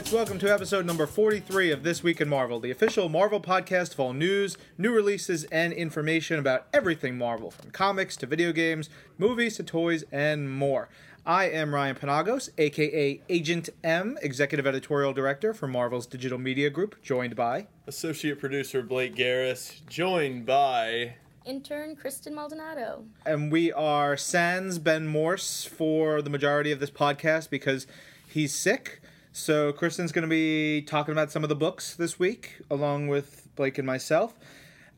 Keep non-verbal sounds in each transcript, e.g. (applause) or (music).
Alex. Welcome to episode number 43 of This Week in Marvel, the official Marvel podcast of all news, new releases, and information about everything Marvel, from comics to video games, movies to toys, and more. I am Ryan Penagos, aka Agent M, Executive Editorial Director for Marvel's Digital Media Group, joined by Associate Producer Blake Garris, joined by intern Kristen Maldonado. And we are sans Ben Morse for the majority of this podcast because he's sick. So Kristen's going to be talking about some of the books this week, along with Blake and myself.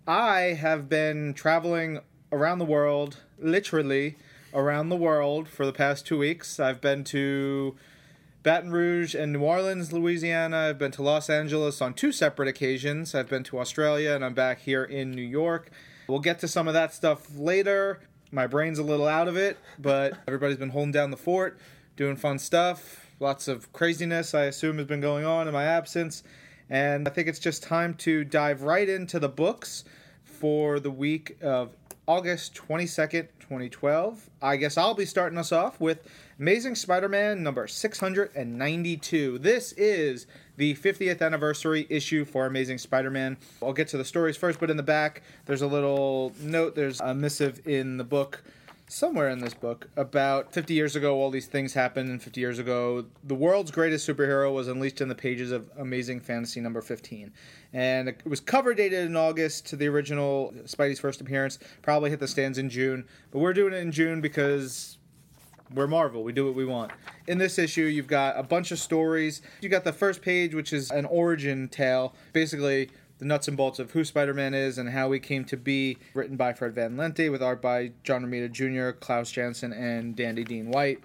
I have been traveling around the world, literally around the world, for the past two weeks. I've been to Baton Rouge and New Orleans, Louisiana. I've been to Los Angeles on two separate occasions. I've been to Australia, and I'm back here in New York. We'll get to some of that stuff later. My brain's a little out of it, but everybody's been holding down the fort, doing fun stuff Lots of craziness, I assume, has been going on in my absence. And I think it's just time to dive right into the books for the week of August 22nd, 2012. I guess I'll be starting us off with Amazing Spider Man number 692. This is the 50th anniversary issue for Amazing Spider Man. I'll get to the stories first, but in the back, there's a little note, there's a missive in the book somewhere in this book about 50 years ago all these things happened and 50 years ago the world's greatest superhero was unleashed in the pages of amazing fantasy number 15 and it was cover dated in august to the original spidey's first appearance probably hit the stands in june but we're doing it in june because we're Marvel. We do what we want. In this issue, you've got a bunch of stories. You got the first page, which is an origin tale. Basically, the nuts and bolts of who Spider Man is and how he came to be, written by Fred Van Lente with art by John Romita Jr., Klaus Janson, and Dandy Dean White.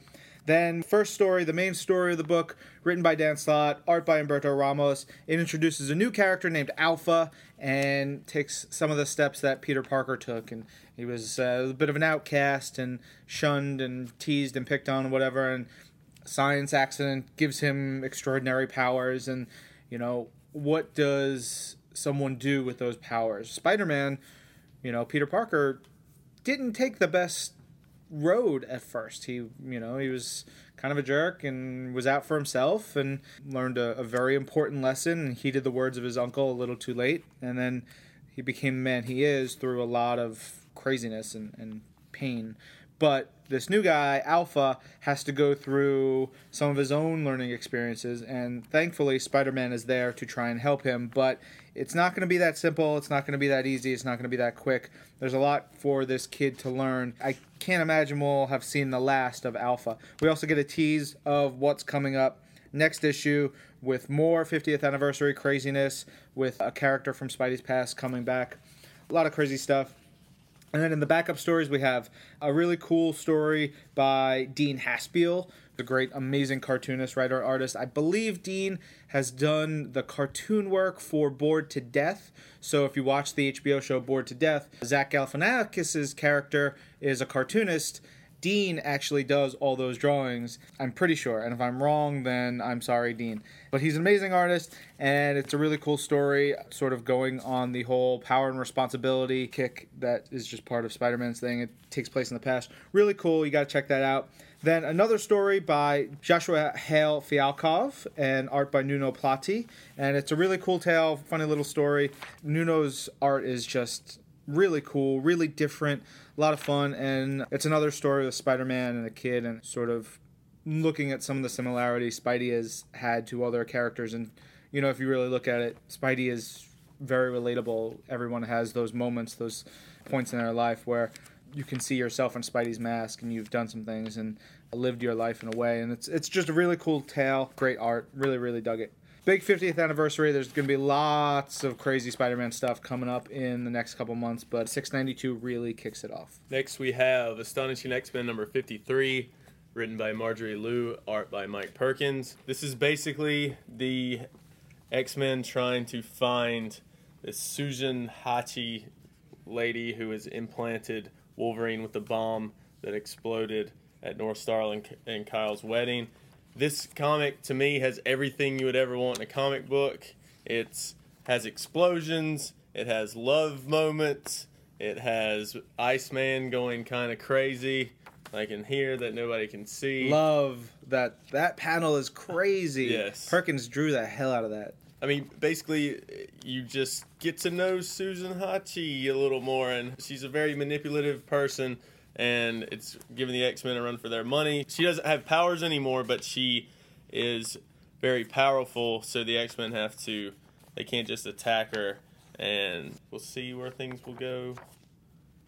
Then, first story, the main story of the book, written by Dan Slott, art by Humberto Ramos. It introduces a new character named Alpha and takes some of the steps that Peter Parker took. And he was uh, a bit of an outcast and shunned and teased and picked on and whatever. And science accident gives him extraordinary powers. And, you know, what does someone do with those powers. Spider Man, you know, Peter Parker didn't take the best road at first. He, you know, he was kind of a jerk and was out for himself and learned a, a very important lesson and heeded the words of his uncle a little too late. And then he became the man he is through a lot of craziness and, and pain. But this new guy, Alpha, has to go through some of his own learning experiences, and thankfully, Spider Man is there to try and help him. But it's not going to be that simple, it's not going to be that easy, it's not going to be that quick. There's a lot for this kid to learn. I can't imagine we'll have seen the last of Alpha. We also get a tease of what's coming up next issue with more 50th anniversary craziness, with a character from Spidey's past coming back. A lot of crazy stuff. And then in the backup stories, we have a really cool story by Dean Haspiel, the great, amazing cartoonist, writer, artist. I believe Dean has done the cartoon work for Bored to Death. So if you watch the HBO show Bored to Death, Zach Galifianakis' character is a cartoonist Dean actually does all those drawings. I'm pretty sure. And if I'm wrong, then I'm sorry, Dean. But he's an amazing artist, and it's a really cool story, sort of going on the whole power and responsibility kick that is just part of Spider Man's thing. It takes place in the past. Really cool. You got to check that out. Then another story by Joshua Hale Fialkov and art by Nuno Plati. And it's a really cool tale, funny little story. Nuno's art is just really cool, really different, a lot of fun, and it's another story with Spider-Man and a kid, and sort of looking at some of the similarities Spidey has had to other characters, and you know, if you really look at it, Spidey is very relatable. Everyone has those moments, those points in their life where you can see yourself in Spidey's mask, and you've done some things and lived your life in a way, and it's it's just a really cool tale, great art, really really dug it big 50th anniversary. There's going to be lots of crazy Spider-Man stuff coming up in the next couple months, but 692 really kicks it off. Next, we have Astonishing X-Men number 53, written by Marjorie Liu, art by Mike Perkins. This is basically the X-Men trying to find this Susan Hachi lady who has implanted Wolverine with the bomb that exploded at Northstar and, and Kyle's wedding this comic to me has everything you would ever want in a comic book. It's has explosions, it has love moments, it has Iceman going kind of crazy. like in here that nobody can see. Love that that panel is crazy. Yes. Perkins drew the hell out of that. I mean, basically, you just get to know Susan Hachi a little more, and she's a very manipulative person, and it's giving the X Men a run for their money. She doesn't have powers anymore, but she is very powerful, so the X Men have to, they can't just attack her, and we'll see where things will go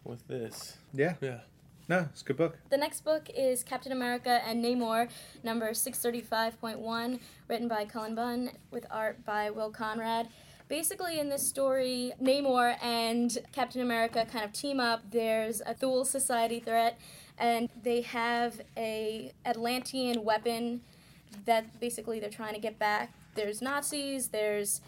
with this. Yeah. Yeah. No, it's a good book. The next book is Captain America and Namor, number 635.1, written by Cullen Bunn with art by Will Conrad. Basically, in this story, Namor and Captain America kind of team up. There's a Thule Society threat, and they have a Atlantean weapon that basically they're trying to get back. There's Nazis, there's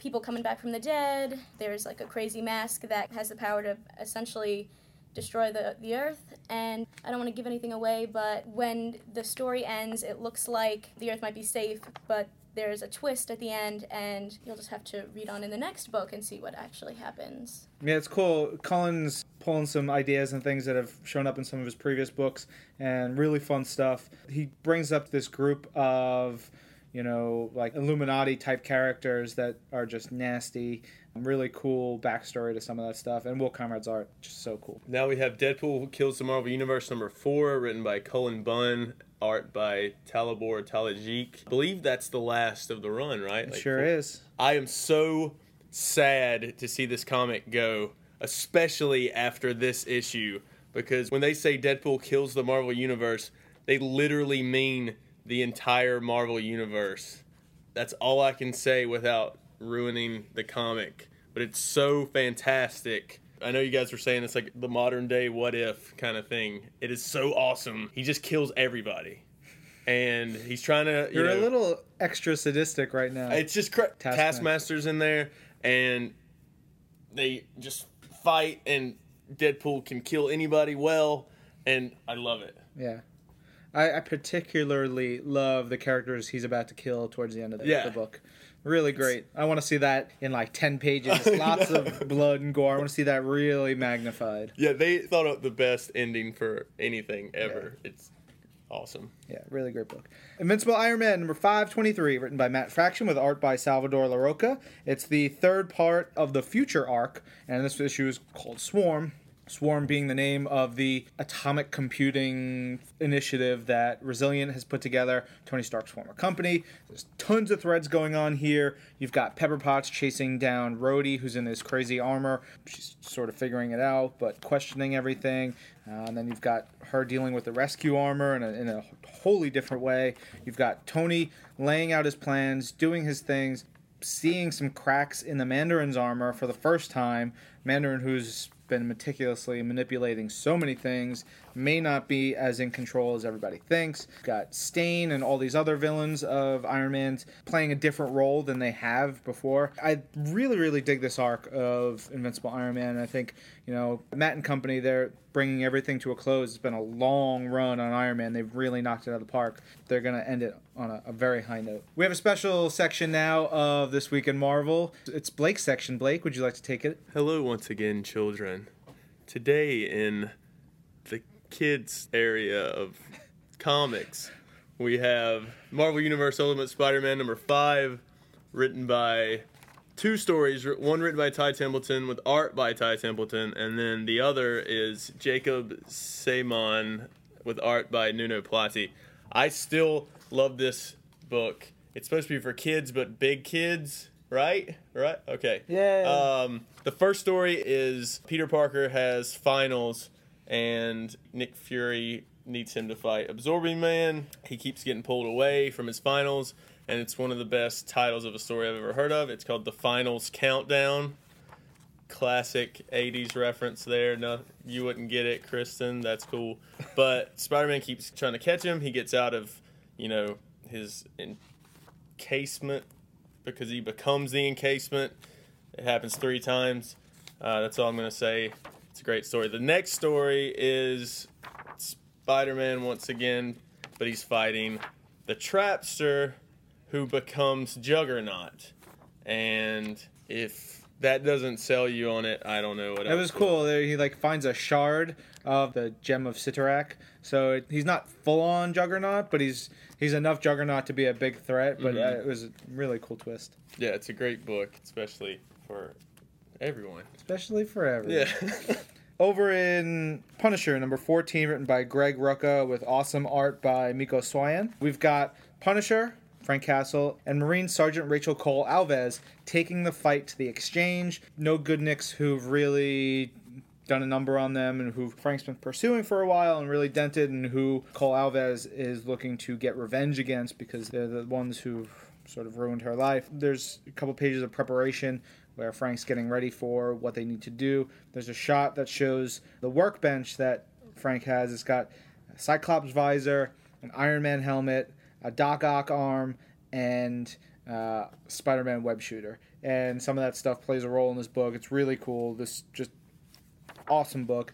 people coming back from the dead, there's like a crazy mask that has the power to essentially destroy the, the earth and i don't want to give anything away but when the story ends it looks like the earth might be safe but there's a twist at the end and you'll just have to read on in the next book and see what actually happens Yeah, it's cool. Cullen's pulling some ideas and things that have shown up in some of his previous books and really fun stuff. He brings up this group of, you know, like Illuminati type characters that are just nasty. Really cool backstory to some of that stuff. And Will Conrad's art, just so cool. Now we have Deadpool Kills the Marvel Universe number four, written by Cullen Bunn, art by Dalibor Talajic. I believe that's the last of the run, right? It Like, sure is. I am so sad to see this comic go, especially after this issue, because when they say Deadpool kills the Marvel Universe, they literally mean the entire Marvel Universe. That's all I can say without ruining the comic. But it's so fantastic. I know you guys were saying it's like the modern day what if kind of thing. It is so awesome. He just kills everybody. And he's trying to. You You're know, a little extra sadistic right now. it's just cra- Taskmaster. Taskmaster's in there, and they just fight, and Deadpool can kill anybody well, and I love it. yeah. I, I particularly love the characters he's about to kill towards the end of the, Yeah. the book. Really great. I want to see that in like 10 pages. (laughs) Lots of blood and gore. I want to see that really magnified. Yeah, they thought up the best ending for anything ever. It's awesome. Yeah, really great book. Invincible Iron Man number 523, written by Matt Fraction with art by Salvador Larroca. It's the third part of the Future arc, and this issue is called Swarm. Swarm being the name of the atomic computing initiative that Resilient has put together, Tony Stark's former company. There's tons of threads going on here. You've got Pepper Potts chasing down Rhodey, who's in his crazy armor. She's sort of figuring it out, but questioning everything. Uh, and then you've got her dealing with the rescue armor in a, in a wholly different way. You've got Tony laying out his plans, doing his things, seeing some cracks in the Mandarin's armor for the first time. Mandarin, who's been meticulously manipulating so many things, may not be as in control as everybody thinks. Got Stane and all these other villains of Iron Man's playing a different role than they have before. I really, really dig this arc of Invincible Iron Man. I think, you know, Matt and company, they're bringing everything to a close. It's been a long run on Iron Man. They've really knocked it out of the park. They're going to end it on a, a very high note. We have a special section now of This Week in Marvel. It's Blake's section. Blake, would you like to take it? Hello, once again, children. Today, in the kids' area of comics, we have Marvel Universe Ultimate Spider Man number five, written by two stories one written by Ty Templeton with art by Ty Templeton, and then the other is Jacob Semahn with art by Nuno Plati. I still love this book. It's supposed to be for kids, but big kids, right? Right? Okay. Yeah. Um, the first story is Peter Parker has finals, and Nick Fury needs him to fight Absorbing Man. He keeps getting pulled away from his finals, and it's one of the best titles of a story I've ever heard of. It's called The Finals Countdown. Classic 80s reference there. No, you wouldn't get it, Kristen. That's cool. But Spider Man keeps trying to catch him. He gets out of, you know, his encasement because he becomes the encasement. It happens three times. Uh, that's all I'm going to say. It's a great story. The next story is Spider Man once again, but he's fighting the Trapster who becomes Juggernaut. And if that doesn't sell you on it, I don't know what It was cool. There, he like finds a shard of the gem of Cyttorak. So it, he's not full on Juggernaut, but he's he's enough Juggernaut to be a big threat. But Mhm. uh, it was a really cool twist, Yeah, it's a great book, especially for everyone. especially for everyone. Yeah. (laughs) Over in Punisher, number 14, written by Greg Rucka with awesome art by Miko Swayan. We've got Punisher, Frank Castle, and Marine Sergeant Rachel Cole Alves taking the fight to the exchange. No good nicks who've really done a number on them and who Frank's been pursuing for a while and really dented, and who Cole Alves is looking to get revenge against because they're the ones who've sort of ruined her life. There's a couple pages of preparation where Frank's getting ready for what they need to do. There's a shot that shows the workbench that Frank has. It's got a Cyclops visor, an Iron Man helmet, a Doc Ock arm, and uh, Spider Man web shooter. And some of that stuff plays a role in this book. It's really cool. This just awesome book.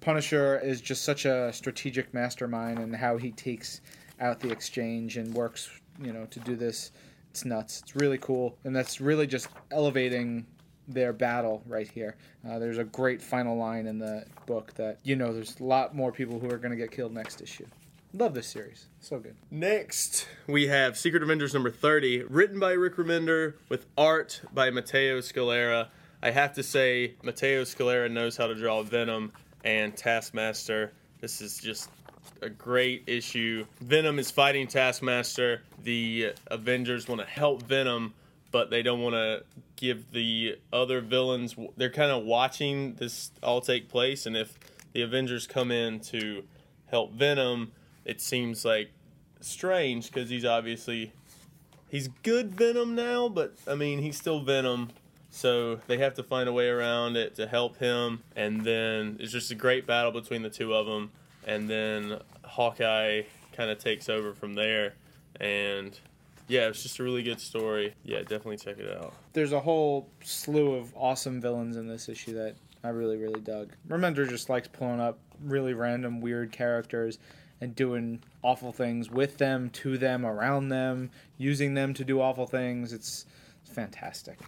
Punisher is just such a strategic mastermind and how he takes out the exchange and works, you know, to do this. It's nuts. It's really cool, and that's really just elevating their battle right here. Uh, there's a great final line in the book that you know there's a lot more people who are going to get killed next issue. Love this series. So good. Next, we have Secret Avengers number 30, written by Rick Remender with art by Matteo Scalera. I have to say, Matteo Scalera knows how to draw Venom and Taskmaster. This is just a great issue. Venom is fighting Taskmaster. The Avengers want to help Venom, but they don't want to give the other villains. They're kind of watching this all take place, and if the Avengers come in to help Venom, it seems like strange because he's obviously he's good Venom now, but I mean he's still Venom. So they have to find a way around it to help him, and then it's just a great battle between the two of them, and then Hawkeye kind of takes over from there, and yeah, it's just a really good story. Yeah, definitely check it out. There's a whole slew of awesome villains in this issue that I really, really dug. Remender just likes pulling up really random, weird characters and doing awful things with them, to them, around them, using them to do awful things. It's, it's fantastic.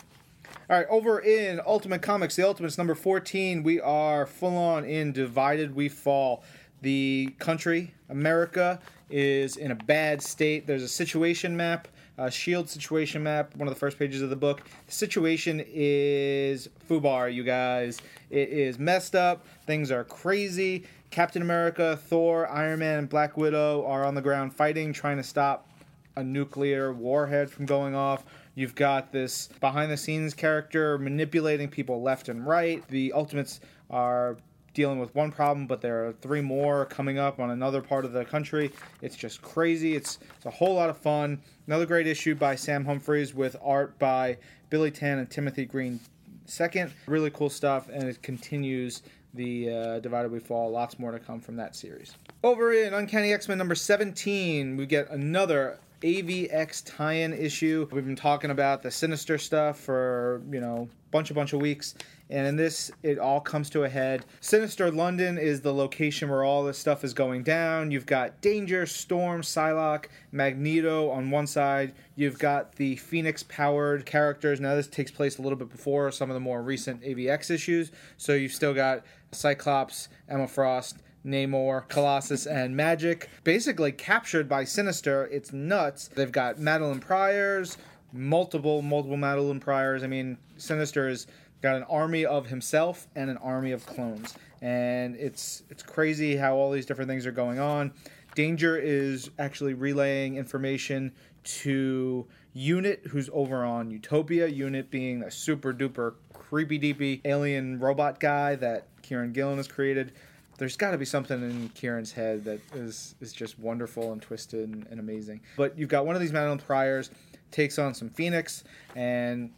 All right, over in Ultimate Comics, the Ultimates number 14, we are full on in Divided We Fall. The country, America, is in a bad state. There's a situation map, a shield situation map, one of the first pages of the book. The situation is Fubar, you guys. It is messed up. Things are crazy. Captain America, Thor, Iron Man, and Black Widow are on the ground fighting, trying to stop a nuclear warhead from going off. You've got this behind the scenes character manipulating people left and right. The Ultimates are dealing with one problem, but there are three more coming up on another part of the country. It's just crazy. It's, it's a whole lot of fun. Another great issue by Sam Humphries with art by Billy Tan and Timothy Green. Second, really cool stuff, and it continues the uh, Divided We Fall. Lots more to come from that series. Over in Uncanny X Men number 17, we get another AVX tie-in issue. We've been talking about the Sinister stuff for you know bunch a bunch of weeks, and in this it all comes to a head. Sinister London is the location where all this stuff is going down. You've got Danger, Storm, Psylocke, Magneto on one side. You've got the Phoenix-powered characters. Now this takes place a little bit before some of the more recent AVX issues, so you've still got Cyclops, Emma Frost. Namor, Colossus, and Magik, basically captured by Sinister. It's nuts. They've got Madelyne Pryor's, multiple, multiple Madelyne Pryor's. I mean, Sinister has got an army of himself and an army of clones, and it's it's crazy how all these different things are going on. Danger is actually relaying information to Unit, who's over on Utopia. Unit being a super duper creepy deepy alien robot guy that Kieron Gillen has created there's got to be something in Kieron's head that is is just wonderful and twisted and, and amazing. But you've got one of these Madelyne Pryors takes on some Phoenix, and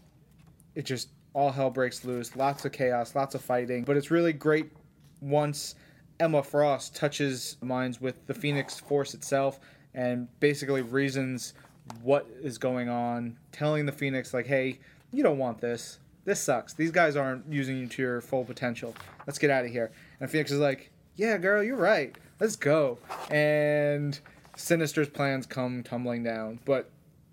it just all hell breaks loose. Lots of chaos, lots of fighting. But it's really great once Emma Frost touches minds with the Phoenix Force itself and basically reasons what is going on, telling the Phoenix like, "Hey, you don't want this. This sucks. These guys aren't using you to your full potential. Let's get out of here." And Phoenix is like, "Yeah, girl, you're right. Let's go." And Sinister's plans come tumbling down, but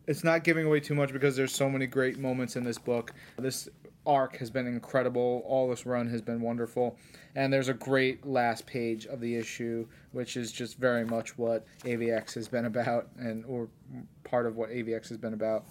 it's not giving away too much because there's so many great moments in this book. This arc has been incredible. All this run has been wonderful. And there's a great last page of the issue, which is just very much what AVX has been about, and or part of what AVX has been about.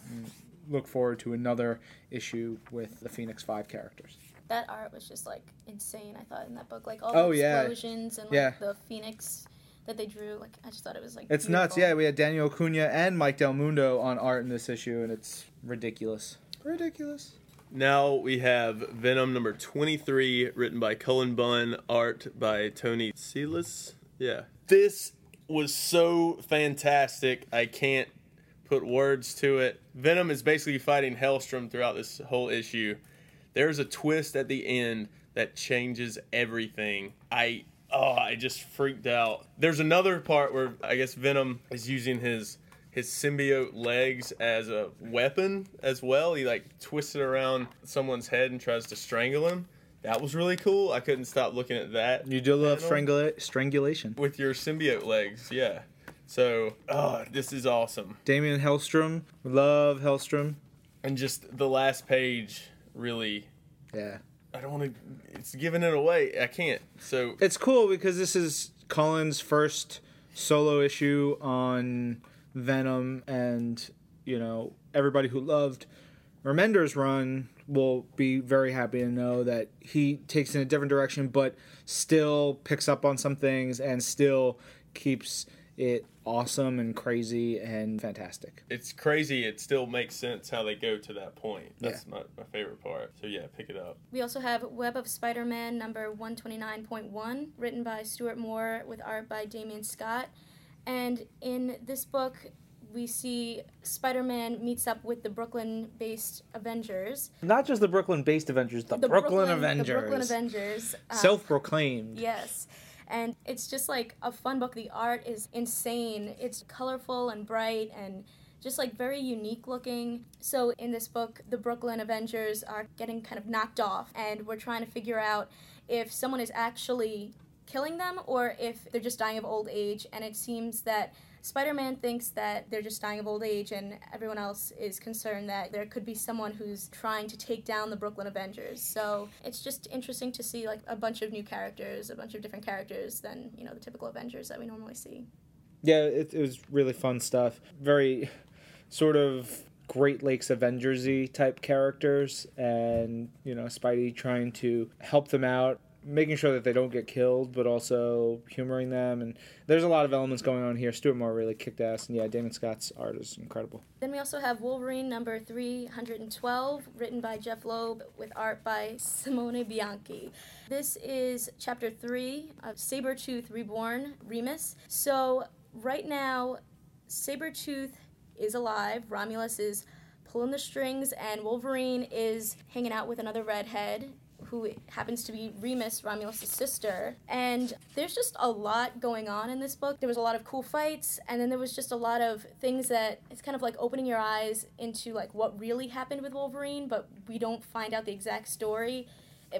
Look forward to another issue with the Phoenix Five characters. That art was just like insane. I thought in that book, like all Oh, the yeah. explosions and like Yeah. the phoenix that they drew. Like I just thought it was like It's nuts. Yeah, we had Daniel Acuna and Mike Del Mundo on art in this issue, and it's ridiculous. Ridiculous. Now we have Venom number 23, written by Cullen Bunn, art by Thony Silas. Yeah. This was so fantastic. I can't put words to it. Venom is basically fighting Hellstrom throughout this whole issue. There's a twist at the end that changes everything. I oh, I just freaked out. There's another part where I guess Venom is using his his symbiote legs as a weapon as well. He like twists it around someone's head and tries to strangle him. That was really cool. I couldn't stop looking at that. You do love strangula- strangulation. with your symbiote legs, yeah. So, oh, this is awesome. Daimon Hellstrom, love Hellstrom. And just the last page really Yeah. I don't want to it's giving it away. I can't. So, It's cool because this is Cullen's first solo issue on Venom, and you know everybody who loved Remender's run will be very happy to know that he takes in a different direction, but still picks up on some things and still keeps it awesome and crazy and fantastic. it's crazy. It still makes sense how they go to that point. That's my, my favorite part. So, yeah, pick it up. We also have Web of Spider Man number 129.1, written by Stuart Moore with art by Damion Scott. And in this book, we see Spider Man meets up with the Brooklyn based Avengers. Not just the Brooklyn-based Avengers, the, The Brooklyn, Avengers, The Brooklyn Avengers. uh, self-proclaimed. Yes. And it's just like a fun book. The art is insane. It's colorful and bright and just like very unique looking. So in this book, the Brooklyn Avengers are getting kind of knocked off and we're trying to figure out if someone is actually killing them or if they're just dying of old age and it seems that Spider-Man thinks that they're just dying of old age and everyone else is concerned that there could be someone who's trying to take down the Brooklyn Avengers. So it's just interesting to see like a bunch of new characters, a bunch of different characters than, you know, the typical Avengers that we normally see. Yeah, it, it was really fun stuff. Very sort of Great Lakes Avengersy type characters, and you know Spidey trying to help them out, making sure that they don't get killed, but also humoring them. And there's a lot of elements going on here. Stuart Moore really kicked ass, and yeah, Damion Scott's art is incredible. Then we also have Wolverine number 312, written by Jeph Loeb with art by Simone Bianchi. This is chapter 3 of Sabretooth Reborn, Remus. So, right now, Sabretooth is alive, Romulus is pulling the strings, and Wolverine is hanging out with another redhead who happens to be Remus, Romulus' sister. And there's just a lot going on in this book. There was a lot of cool fights, and then there was just a lot of things that it's kind of like opening your eyes into like what really happened with Wolverine, but we don't find out the exact story.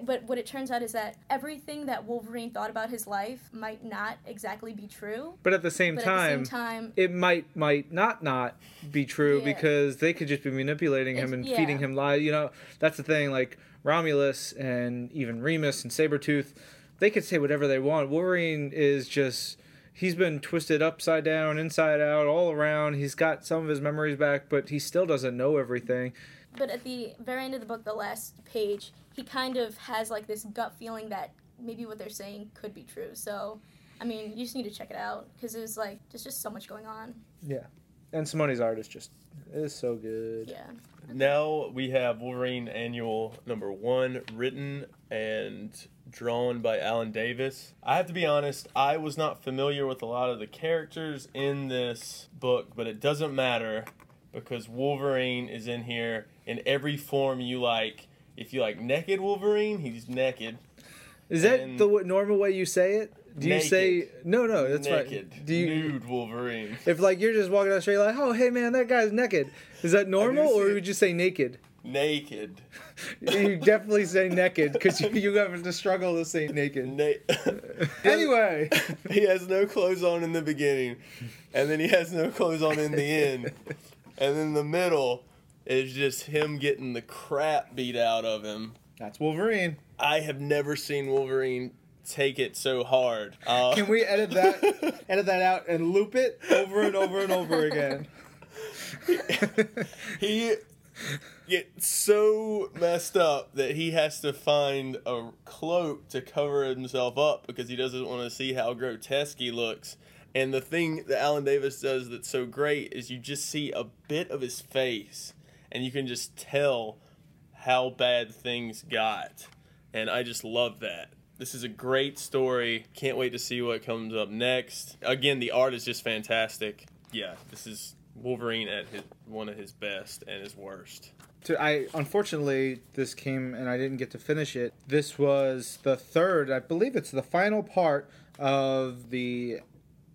But what it turns out is that everything that Wolverine thought about his life might not exactly be true. But at the same time. at the same time, it might might not not be true Yeah. because they could just be manipulating him It's- and yeah. feeding him lies. You know, that's the thing. Like Romulus and even Remus and Sabretooth, they could say whatever they want. Wolverine is just he's been twisted upside down, inside out, all around. He's got some of his memories back, but he still doesn't know everything. but at the very end of the book, the last page, he kind of has like this gut feeling that maybe what they're saying could be true. So, I mean, you just need to check it out because there's like there's just so much going on. Yeah. And Simone's art is just is so good. Yeah. Now we have Wolverine Annual number one, written and drawn by Alan Davis. I have to be honest, I was not familiar with a lot of the characters in this book, but it doesn't matter because Wolverine is in here in every form you like. If you like naked Wolverine, he's naked. Is that And- the normal way you say it? Do you Naked. say no? No, that's naked. fine. Do you Nude Wolverine. (laughs) If like you're just walking down the street like, oh hey man, that guy's naked. Is that normal or would you say naked? Naked. (laughs) you definitely say (laughs) naked because you, you have to struggle to say naked. Na- Anyway, he has no clothes on in the beginning, and then he has no clothes on in the end, and in the middle is just him getting the crap beat out of him. That's Wolverine. I have never seen Wolverine take it so hard. Uh, Can we edit that (laughs) edit that out and loop it over and over and over again? (laughs) he gets so messed up that he has to find a cloak to cover himself up because he doesn't want to see how grotesque he looks. And the thing that Alan Davis does that's so great is you just see a bit of his face and you can just tell how bad things got. And I just love that. This is a great story. Can't wait to see what comes up next. Again, the art is just fantastic. Yeah, this is Wolverine at his, one of his best and his worst. To, I unfortunately this came and I didn't get to finish it. This was the third, I believe it's the final part of the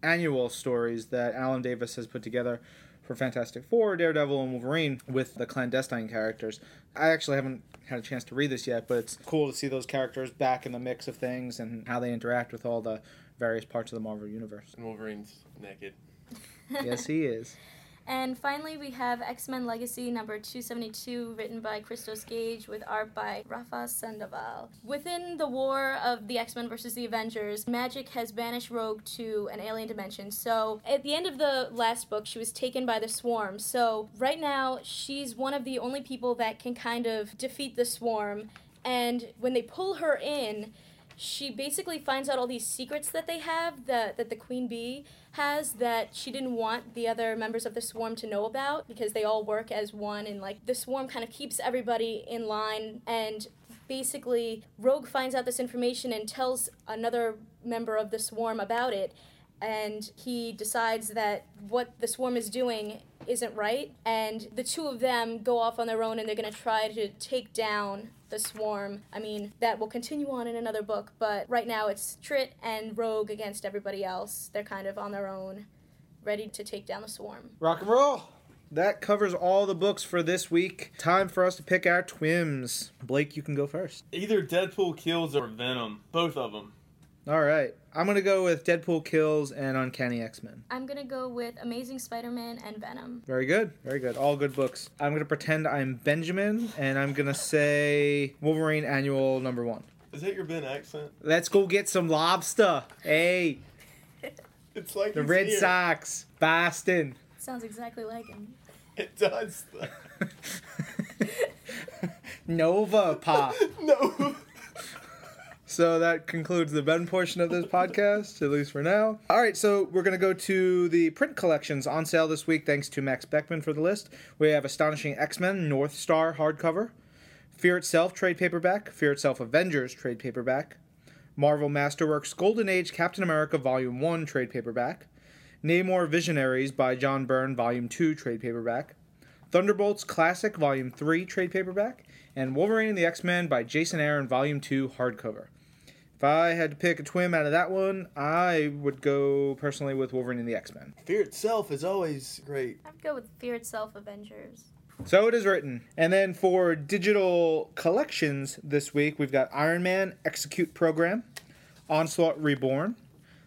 annual stories that Alan Davis has put together for Fantastic Four, Daredevil, and Wolverine with the clandestine characters. I actually haven't had a chance to read this yet, but it's cool to see those characters back in the mix of things and how they interact with all the various parts of the Marvel universe. And Wolverine's naked. (laughs) yes, he is. And finally, we have X Men Legacy number 272, written by Christos Gage, with art by Rafa Sandoval. Within the war of the X Men versus the Avengers, magic has banished Rogue to an alien dimension. So, at the end of the last book, she was taken by the Swarm. So, right now, she's one of the only people that can kind of defeat the Swarm. And when they pull her in, she basically finds out all these secrets that they have that, that the queen bee has that she didn't want the other members of the swarm to know about because they all work as one and like the swarm kind of keeps everybody in line and basically rogue finds out this information and tells another member of the swarm about it and he decides that what the swarm is doing isn't right and the two of them go off on their own and they're going to try to take down the swarm i mean that will continue on in another book but right now it's trit and rogue against everybody else they're kind of on their own ready to take down the swarm Rock and roll. That covers all the books for this week. Time for us to pick our twims. Blake, you can go first. Either Deadpool kills or Venom. Both of them. All right. I'm going to go with Deadpool Kills and Uncanny X Men. i'm going to go with amazing spider-man and venom Very good. Very good. All good books. I'm going to pretend I'm Benjamin and I'm going to say Wolverine Annual number one. Is that your Ben accent? Let's go get some lobster. Hey, (laughs) It's like the he's Red here. Sox. Boston. sounds exactly like him (laughs) It does. (laughs) Nova Pop. no. So that concludes the Ben portion of this podcast, at least for now. All right, so we're going to go to the print collections on sale this week, thanks to Max Beckman for the list. We have Astonishing X Men Northstar hardcover, Fear Itself trade paperback, Fear Itself Avengers trade paperback, Marvel Masterworks Golden Age Captain America Volume 1 trade paperback, Namor Visionaries by John Byrne Volume 2 trade paperback, Thunderbolts Classic Volume 3 trade paperback, and Wolverine and the X Men by Jason Aaron Volume 2 hardcover. If I had to pick a twim out of that one, I would go personally with Wolverine and the X Men. Fear itself is always great. i'd go with fear itself avengers So it is written. And then for digital collections this week, we've got Iron Man Execute Program, Onslaught Reborn,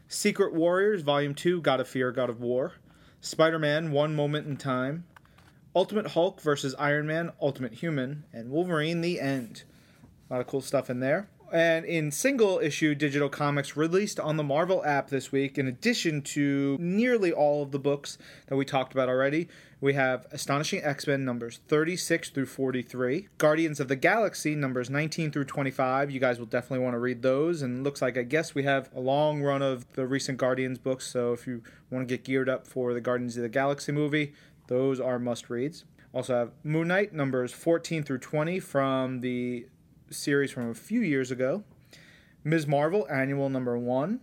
Secret Warriors Volume 2 God of Fear, God of War, Spider Man One Moment in Time, Ultimate Hulk versus Iron Man Ultimate Human, and Wolverine The End. A lot of cool stuff in there. And in single issue digital comics released on the Marvel app this week, in addition to nearly all of the books that we talked about already, we have Astonishing X Men numbers 36 through 43, Guardians of the Galaxy numbers 19 through 25. You guys will definitely want to read those. And looks like, I guess, we have a long run of the recent Guardians books. So if you want to get geared up for the Guardians of the Galaxy movie, those are must reads. Also have Moon Knight numbers 14 through 20 from the series from a few years ago. Ms. Marvel Annual number 1,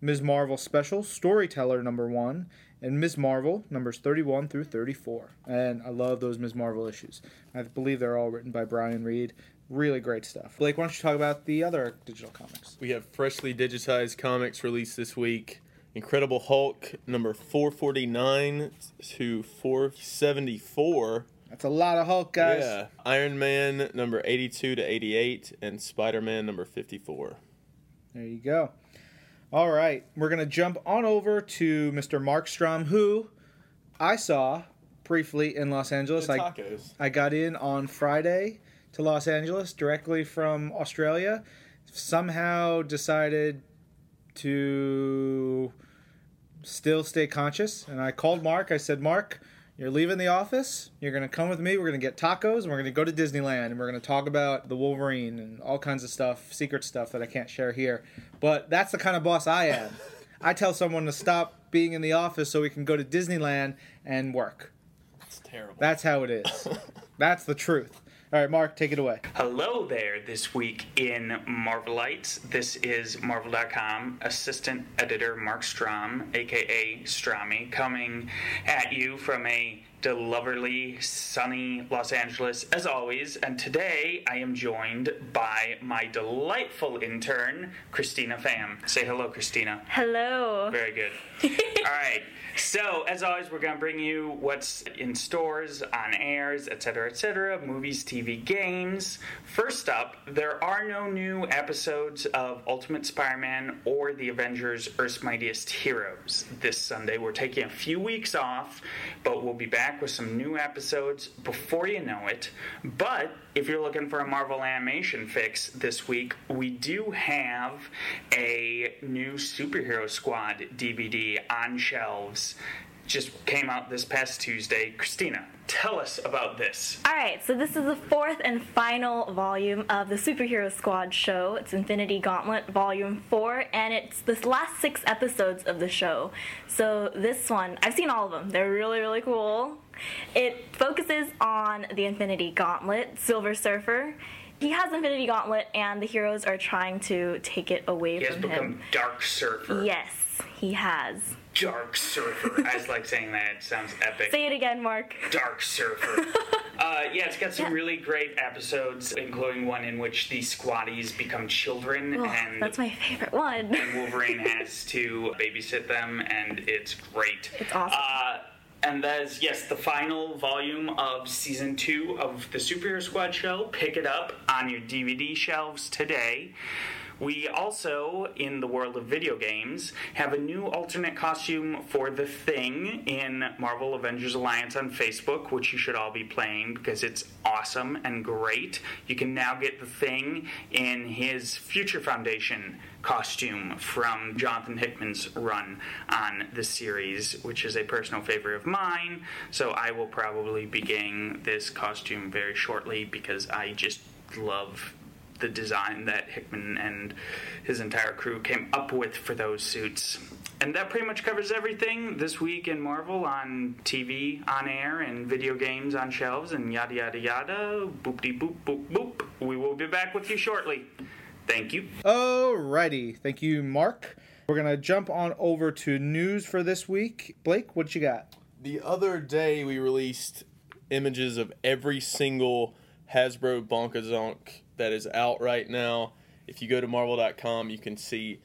Ms. Marvel Special Storyteller number 1, and Ms. Marvel numbers 31 through 34. And I love those Ms. Marvel issues. I believe they're all written by Brian Reed. Really great stuff. Blake, why don't you talk about the other digital comics? We have freshly digitized comics released this week. Incredible Hulk number 449 to 474. That's a lot of Hulk, guys. Yeah. Iron Man number 82 to 88 and Spider-Man number 54. There you go. All right, we're going to jump on over to Mr. Marc Strom, who I saw briefly in Los Angeles. I. I got in on Friday to Los Angeles directly from Australia. Somehow decided to still stay conscious, and I called Mark. I said, "Mark, you're leaving the office. You're gonna come with me. We're gonna get tacos, and we're gonna go to Disneyland, and we're gonna talk about the Wolverine and all kinds of stuff, secret stuff that I can't share here. But that's the kind of boss I am. (laughs) I tell someone to stop being in the office so we can go to Disneyland and work. That's terrible. That's how it is. (laughs) that's the truth. All right, Mark, take it away. Hello there this week in Marvelites. This is Marvel.com assistant editor Marc Strom, aka Strami, coming at you from a lovely, sunny Los Angeles as always. And today I am joined by my delightful intern, Christina Pham. Say hello, Christina. Hello. Very good. (laughs) All right. So, as always, we're going to bring you what's in stores, on airs, etc., etc., movies, TV, games. First up, there are no new episodes of Ultimate Spider Man or The Avengers Earth's Mightiest Heroes this Sunday. We're taking a few weeks off, but we'll be back with some new episodes before you know it. But if you're looking for a Marvel animation fix this week, we do have a new Superhero Squad DVD on shelves. Just came out this past Tuesday. Christina, tell us about this. All right, so this is the fourth and final volume of the Superhero Squad show. It's Infinity Gauntlet Volume 4, and it's the last six episodes of the show. So this one, I've seen all of them. They're really, really cool. It focuses on the Infinity Gauntlet, Silver Surfer. He has Infinity Gauntlet, and the heroes are trying to take it away He from him. He has become. Dark Surfer. Yes, he has. Dark Surfer. I just like saying that. It sounds epic. Say it again, Mark. Dark Surfer. (laughs) uh, yeah, it's got some really great episodes, including one in which the squatties become children Oh, and that's my favorite one. and Wolverine has to babysit them, and it's great. It's awesome. Uh, and that is, yes, the final volume of season two of the Superhero Squad show. Pick it up on your DVD shelves today. We also, in the world of video games, have a new alternate costume for The Thing in Marvel Avengers Alliance on Facebook, which you should all be playing because it's awesome and great. You can now get The Thing in his Future Foundation costume from Jonathan Hickman's run on the series, which is a personal favorite of mine. So I will probably be getting this costume very shortly because I just love the design that Hickman and his entire crew came up with for those suits. And that pretty much covers everything this week in Marvel on TV, on air, and video games on shelves, and yada yada yada. Boop de boop boop boop. We will be back with you shortly. Thank you. Alrighty, thank you, Mark. We're gonna jump on over to news for this week. Blake, what you got? The other day we released images of every single Hasbro Bonkazonk that is out right now. If you go to marvel.com, you can see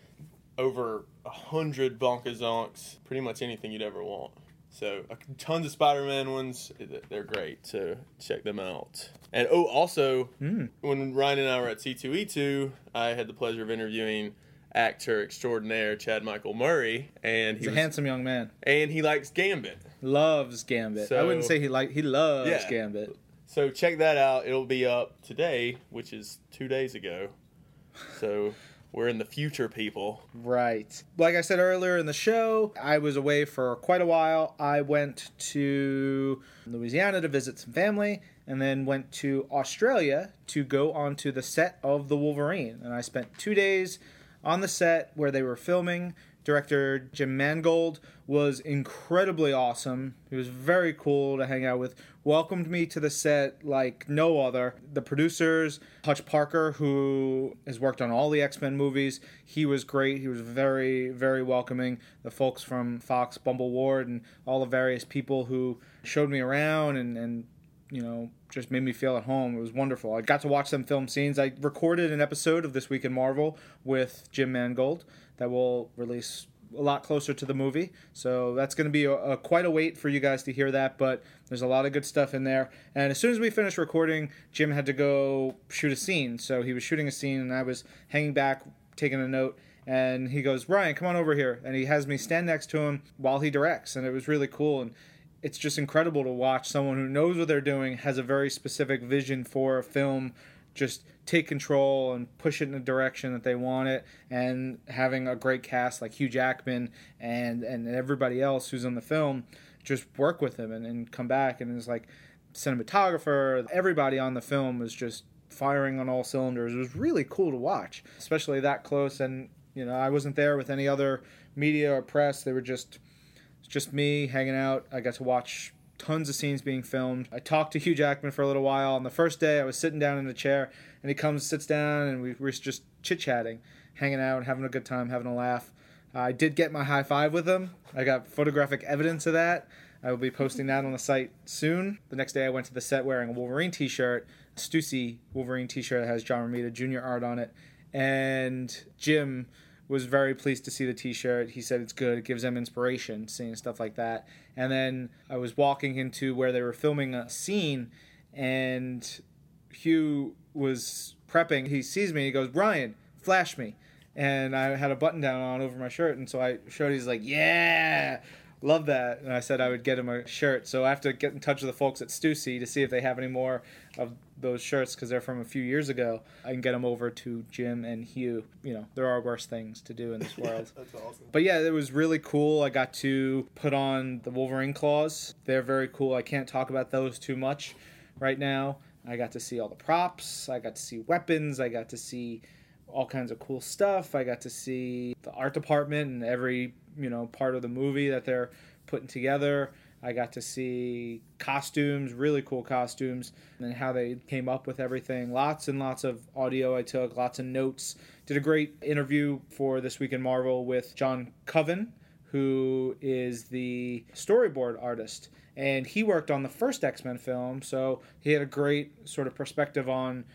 over a hundred Bonkazonks, pretty much anything you'd ever want. So tons of Spider-Man ones. They're great. So check them out. And oh, also hmm. when Ryan and I were at C2E2, I had the pleasure of interviewing actor extraordinaire Chad Michael Murray, and he He's a handsome young man. and he likes Gambit. Loves Gambit. I wouldn't say he like he loves Yeah. Gambit. So check that out. It'll be up today, which is two days ago. So we're in the future, people. Right. Like I said earlier in the show, I was away for quite a while. I went to Louisiana to visit some family and then went to Australia to go onto the set of The Wolverine. And I spent two days on the set where they were filming. Director Jim Mangold was incredibly awesome. He was very cool to hang out with. Welcomed me to the set like no other. The producers, Hutch Parker, who has worked on all the X Men movies, he was great. He was very, very welcoming. The folks from Fox, Bumble Ward, and all the various people who showed me around and, and you know, just made me feel at home. It was wonderful. I got to watch them film scenes. I recorded an episode of This Week in Marvel with Jim Mangold that will release a lot closer to the movie. So that's going to be a, a, quite a wait for you guys to hear that, but there's a lot of good stuff in there. And as soon as we finished recording, Jim had to go shoot a scene. So he was shooting a scene, and I was hanging back, taking a note. And he goes, Ryan, come on over here. And he has me stand next to him while he directs. And it was really cool. And it's just incredible to watch someone who knows what they're doing, has a very specific vision for a film, just take control and push it in the direction that they want it, and having a great cast like Hugh Jackman and and everybody else who's in the film just work with him and, and come back and it's like cinematographer, everybody on the film was just firing on all cylinders. It was really cool to watch, especially that close. And you know, I wasn't there with any other media or press. They were just just me hanging out. I got to watch tons of scenes being filmed. I talked to Hugh Jackman for a little while. On the first day, I was sitting down in a chair, and he comes, sits down, and we were just chit chatting, hanging out, having a good time, having a laugh. I did get my high five with him. I got photographic evidence of that. I will be posting that on the site soon. The next day, I went to the set wearing a Wolverine t shirt, Stussy Wolverine t shirt that has John Romita Jr. art on it. And Jim was very pleased to see the t-shirt. He said it's good. It gives them inspiration, seeing stuff like that. And then I was walking into where they were filming a scene, and Hugh was prepping. He sees me. He goes, "Brian, flash me." And I had a button down on over my shirt, and so I showed. He's like, "Yeah." Love that. And I said I would get him a shirt. So I have to get in touch with the folks at Stussy to see if they have any more of those shirts because they're from a few years ago. I can get them over to Jim and Hugh. You know, there are worse things to do in this (laughs) world. That's awesome. But yeah, it was really cool. I got to put on the Wolverine claws. They're very cool. I can't talk about those too much right now. I got to see all the props. I got to see weapons. I got to see all kinds of cool stuff. I got to see the art department and every, you know, part of the movie that they're putting together. I got to see costumes, really cool costumes, and how they came up with everything. Lots and lots of audio I took, lots of notes. Did a great interview for This Week in Marvel with John Coven, who is the storyboard artist. And he worked on the first X Men film, so he had a great sort of perspective on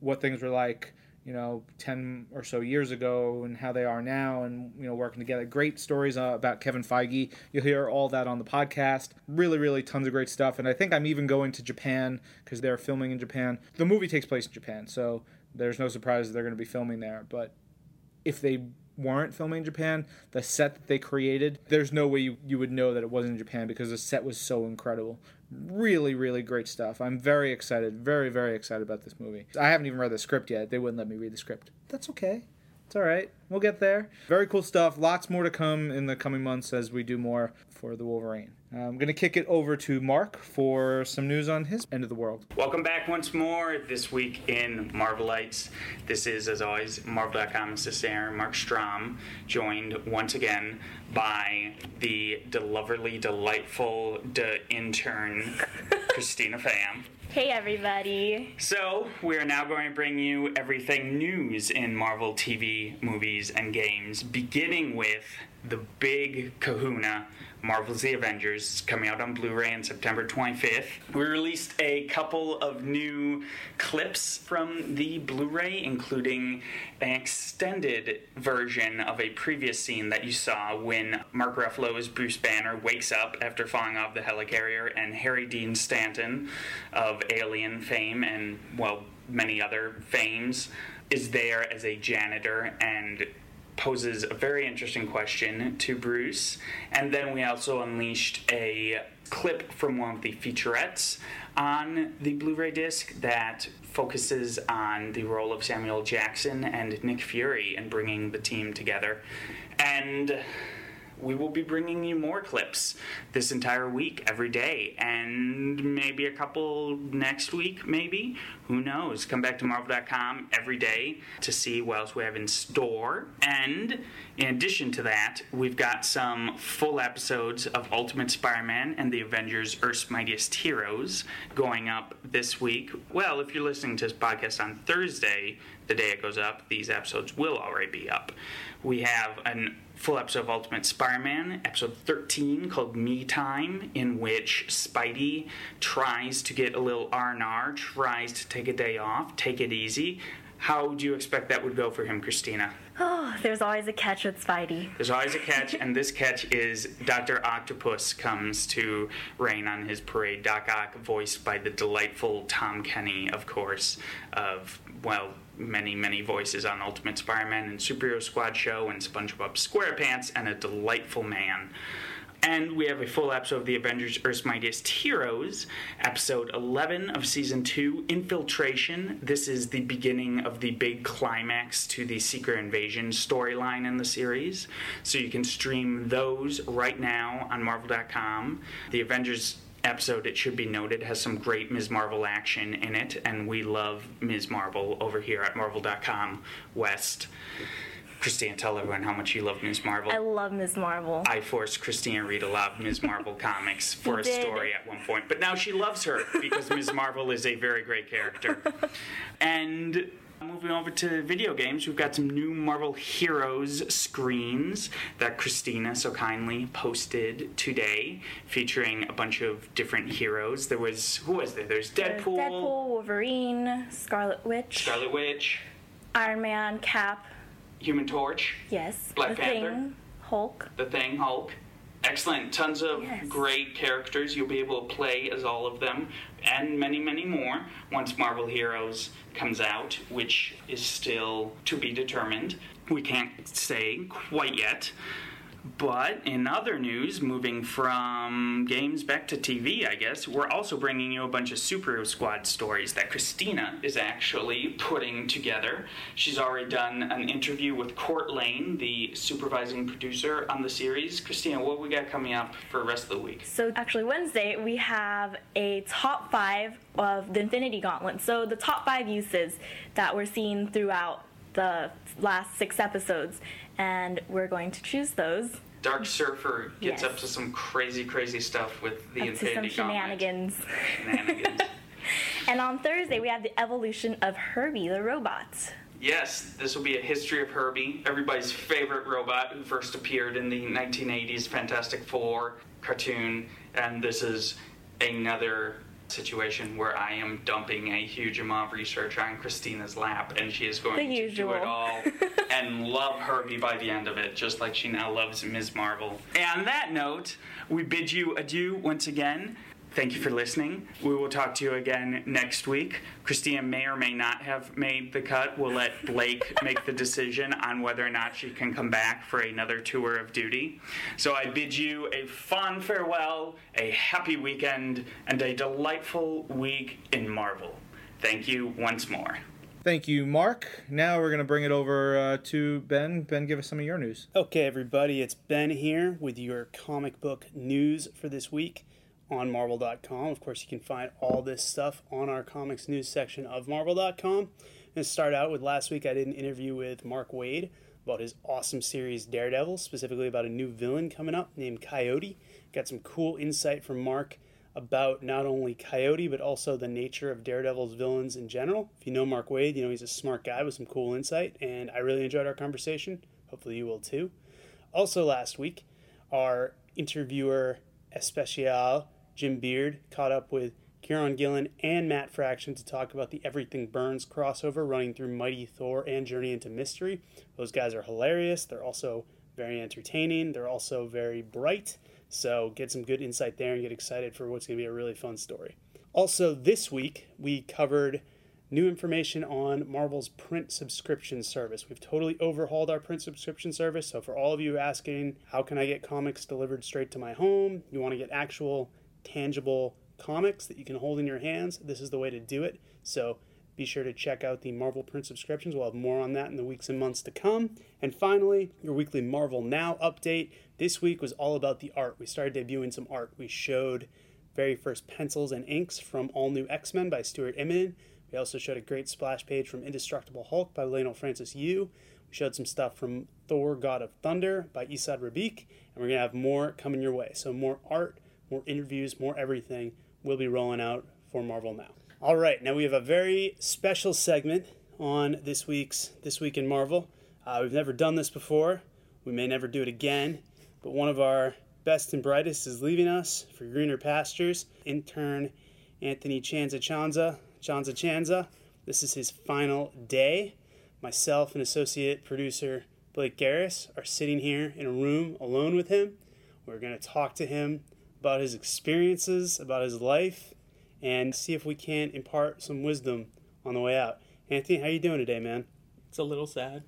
what things were like you know, 10 or so years ago and how they are now and, you know, working together. Great stories uh, about Kevin Feige. You'll hear all that on the podcast. Really, really tons of great stuff. And I think I'm even going to Japan because they're filming in Japan. The movie takes place in Japan, so there's no surprise they're going to be filming there. But if they weren't filming in Japan, the set that they created, there's no way you, you would know that it wasn't in Japan because the set was so incredible. Really, really great stuff. I'm very excited, very, very excited about this movie. I haven't even read the script yet. They wouldn't let me read the script. That's okay. It's all right. We'll get there. Very cool stuff. Lots more to come in the coming months as we do more for the Wolverine. I'm going to kick it over to Mark for some news on his end of the world. Welcome back once more this week in Marvelites. This is, as always, Marvel.com assistant Aaron Mark Strom, joined once again by the lovely, delightful de intern (laughs) Christina Pham. Hey everybody. So, we are now going to bring you everything news in Marvel TV, movies, and games, beginning with the big kahuna Marvel's The Avengers, coming out on Blu ray on September 25th. We released a couple of new clips from the Blu ray, including an extended version of a previous scene that you saw when Mark Ruffalo as Bruce Banner wakes up after falling off the helicarrier, and Harry Dean Stanton of Alien fame and, well, many other fames is there as a janitor and poses a very interesting question to Bruce. And then we also unleashed a clip from one of the featurettes on the Blu ray disc that focuses on the role of Samuel Jackson and Nick Fury and bringing the team together. And we will be bringing you more clips this entire week, every day, and maybe a couple next week, maybe. Who knows? Come back to Marvel.com every day to see what else we have in store. And in addition to that, we've got some full episodes of Ultimate Spider Man and the Avengers Earth's Mightiest Heroes going up this week. Well, if you're listening to this podcast on Thursday, the day it goes up, these episodes will already be up. We have an full episode of Ultimate Spider Man, episode 13 called Me Time, in which Spidey tries to get a little R&R, tries to take a day off, take it easy. How do you expect that would go for him, Christina? Oh, there's always a catch with Spidey. There's always a catch, and this catch is Dr. Octopus comes to rain on his parade. Doc Ock, voiced by the delightful Tom Kenny, of course, of, well, many, many voices on Ultimate Spider Man and Superhero Squad Show and SpongeBob SquarePants, and a delightful man. And we have a full episode of the Avengers Earth's Mightiest Heroes, episode 11 of season 2, Infiltration. This is the beginning of the big climax to the Secret Invasion storyline in the series. So you can stream those right now on Marvel.com. The Avengers episode, it should be noted, has some great Ms. Marvel action in it, and we love Ms. Marvel over here at Marvel.com West. Christine, tell everyone how much you love Ms. Marvel. I love Ms. Marvel. I forced Christina to read a lot of Ms. Marvel (laughs) comics for a did. story at one point, but now she loves her because Ms. Marvel is a very great character. (laughs) And moving over to video games, we've got some new Marvel Heroes screens that Christina so kindly posted today, featuring a bunch of different heroes. There was who was there? There's There's Deadpool, Deadpool, Wolverine, Scarlet Witch, Scarlet Witch, Iron Man, Cap, Human Torch, yes, Black The Panther. Thing, Hulk. The Thing, Hulk. Excellent. Tons of Yes. great characters. You'll be able to play as all of them, and many, many more once Marvel Heroes comes out, which is still to be determined. We can't say quite yet. But in other news, moving from games back to TV, I guess, we're also bringing you a bunch of Superhero Squad stories that Christina is actually putting together. She's already done an interview with Cort Lane, the supervising producer on the series. Christina, what we got coming up for the rest of the week? So actually Wednesday we have a top five of the Infinity Gauntlet. So the top five uses that we're seeing throughout the last six episodes, and we're going to choose those Dark Surfer gets Yes. up to some crazy, crazy stuff with the up to some Gauntlet. shenanigans. Shenanigans. (laughs) And on Thursday we have the evolution of Herbie the robot. Yes, this will be a history of Herbie, everybody's favorite robot who first appeared in the 1980s Fantastic Four cartoon. And this is another situation where I am dumping a huge amount of research on Christina's lap, and she is going The to do it all (laughs) and love Herbie by the end of it, just like she now loves Ms. Marvel. And on that note, we bid you adieu once again. Thank you for listening. We will talk to you again next week. Christina may or may not have made the cut. We'll let Blake (laughs) make the decision on whether or not she can come back for another tour of duty. So I bid you a fond farewell, a happy weekend, and a delightful week in Marvel. Thank you once more. Thank you, Mark. Now we're going to bring it over uh, to Ben. Ben, give us some of your news. Okay, everybody, it's Ben here with your comic book news for this week on Marvel.com. Of course, you can find all this stuff on our comics news section of Marvel.com. And start out with last week, I did an interview with Mark Waid about his awesome series Daredevil, specifically about a new villain coming up named Coyote. Got some cool insight from Mark about not only Coyote, but also the nature of Daredevil's villains in general. If you know Mark Waid, you know he's a smart guy with some cool insight, and I really enjoyed our conversation. Hopefully, you will too. Also, last week, our interviewer especial, Jim Beard, caught up with Kieron Gillen and Matt Fraction to talk about the Everything Burns crossover running through Mighty Thor and Journey into Mystery. Those guys are hilarious. They're also very entertaining. They're also very bright. So get some good insight there and get excited for what's going to be a really fun story. Also, this week, we covered new information on Marvel's print subscription service. We've totally overhauled our print subscription service. So, for all of you asking, how can I get comics delivered straight to my home? You want to get actual, tangible comics that you can hold in your hands? This is the way to do it. So, be sure to check out the Marvel print subscriptions. We'll have more on that in the weeks and months to come. And finally, your weekly Marvel Now update. This week was all about the art. We started debuting some art. We showed very first pencils and inks from All New X Men by Stuart Immonen. We also showed a great splash page from Indestructible Hulk by Leinil Francis Yu. We showed some stuff from Thor God of Thunder by Esad Ribic. And we're going to have more coming your way. So, more art, more interviews, more everything we'll be rolling out for Marvel Now. All right, now we have a very special segment on this week's This Week in Marvel. Uh, we've never done this before. We may never do it again, but one of our best and brightest is leaving us for greener pastures. Intern Anthony Chanza Chanza, Chanza Chanza. This is his final day. Myself and associate producer Blake Garris are sitting here in a room alone with him. We're going to talk to him about his experiences, about his life, and see if we can impart some wisdom on the way out. Anthony, how you doing today, man? It's a little sad.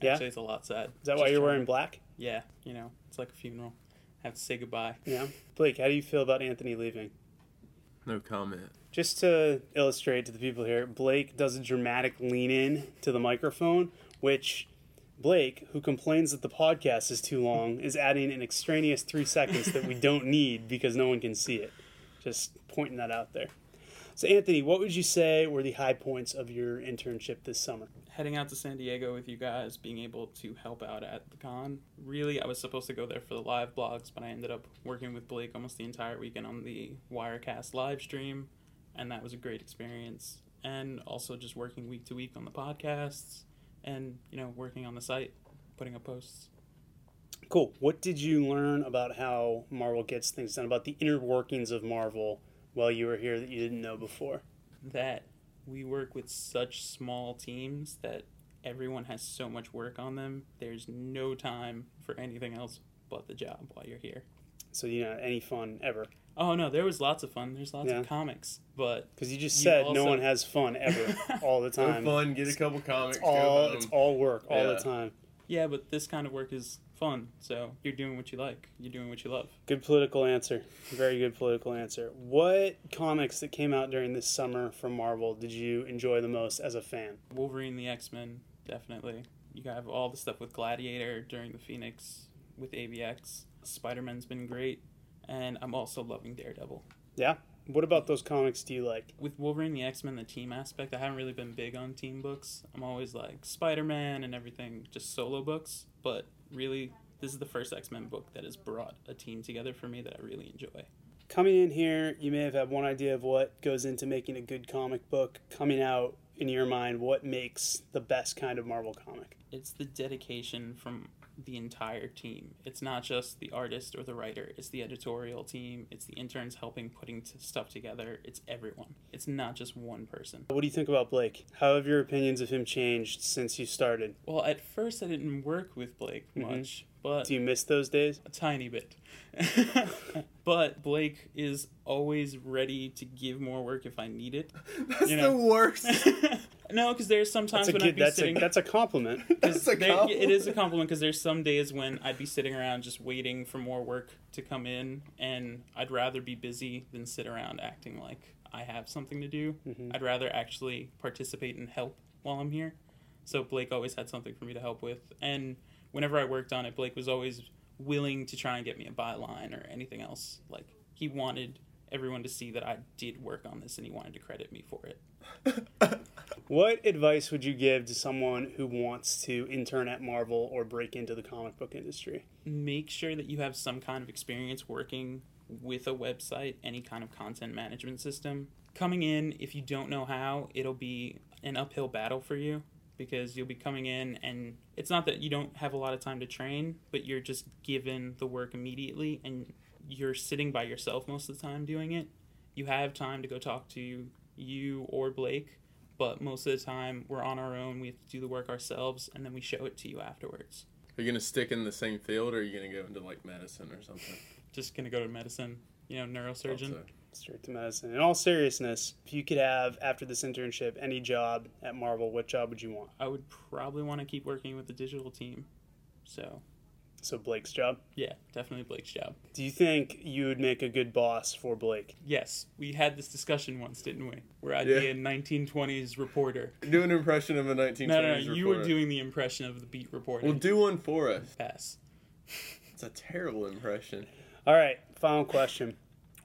Yeah? Actually, it's a lot sad. Is that why you're wearing black? Yeah, you know, it's like a funeral. I have to say goodbye. Yeah. Blake, how do you feel about Anthony leaving? No comment. Just to illustrate to the people here, Blake does a dramatic lean in to the microphone, which Blake, who complains that the podcast is too long, is adding an extraneous three seconds that we (laughs) don't need because no one can see it. Just pointing that out there. So, Anthony, what would you say were the high points of your internship this summer? Heading out to San Diego with you guys, being able to help out at the con. Really, I was supposed to go there for the live blogs, but I ended up working with Blake almost the entire weekend on the Wirecast live stream, and that was a great experience. And also just working week to week on the podcasts and, you know, working on the site, putting up posts. Cool. What did you learn about how Marvel gets things done, about the inner workings of Marvel while you were here that you didn't know before? That we work with such small teams that everyone has so much work on them. There's no time for anything else but the job while you're here. So, you know, any fun ever. Oh no, there was lots of fun. There's lots Yeah. of comics, but Because you just You said no also- one has fun ever, (laughs) all the Have time. fun. Get a couple comics. It's all, home. it's all work, all the Yeah. time. yeah, but this kind of work is fun. So you're doing what you like. You're doing what you love. Good political answer. Very good political answer. What comics that came out during this summer from Marvel did you enjoy the most as a fan? Wolverine, the X Men, definitely. You have all the stuff with Gladiator during the Phoenix with AVX. Spider Man's been great, and I'm also loving Daredevil. Yeah? What about those comics do you like? with Wolverine, the X Men, the team aspect, I haven't really been big on team books. I'm always like Spider Man and everything, just solo books. But really, this is the first X Men book that has brought a team together for me that I really enjoy. Coming in here, you may have had one idea of what goes into making a good comic book. Coming out, in your mind, what makes the best kind of Marvel comic? It's the dedication from the entire team. It's not just the artist or the writer, it's the editorial team, it's the interns helping putting t- stuff together. It's everyone. It's not just one person. What do you think about Blake? How have your opinions of him changed since you started? Well, at first, I didn't work with Blake mm-hmm. much, but Do you miss those days? a tiny bit. (laughs) but Blake is always ready to give more work if I need it. (laughs) That's you know. the worst. (laughs) no, because there's sometimes when good. I'd be That's a sitting. that's a compliment. (laughs) That's a there- compliment. it is a compliment because there's some days when I'd be sitting around just waiting for more work to come in, and I'd rather be busy than sit around acting like I have something to do. Mm-hmm. I'd rather actually participate and help while I'm here. So Blake always had something for me to help with, and whenever I worked on it, Blake was always willing to try and get me a byline or anything else. Like he wanted everyone to see that I did work on this, and he wanted to credit me for it. (laughs) What advice would you give to someone who wants to intern at Marvel or break into the comic book industry? make sure that you have some kind of experience working with a website, any kind of content management system. Coming in, if you don't know how, it'll be an uphill battle for you because you'll be coming in and it's not that you don't have a lot of time to train, but you're just given the work immediately and you're sitting by yourself most of the time doing it. You have time to go talk to you or Blake, but most of the time we're on our own. We have to do the work ourselves and then we show it to you afterwards. Are you gonna stick in the same field, or are you gonna go into like medicine or something? (laughs) just gonna go to medicine, you know, neurosurgeon. Also. Straight to medicine. In all seriousness, if you could have after this internship any job at Marvel, what job would you want? I would probably want to keep working with the digital team. So So Blake's job. yeah, definitely Blake's job. Do you think you would make a good boss for Blake? Yes, we had this discussion once, didn't we? Where I'd Yeah. be a 1920s reporter. Do an impression of a 1920s No, no, no, you were doing the impression of the beat reporter. Well, do one for us. Pass. It's a terrible impression. All right, final question.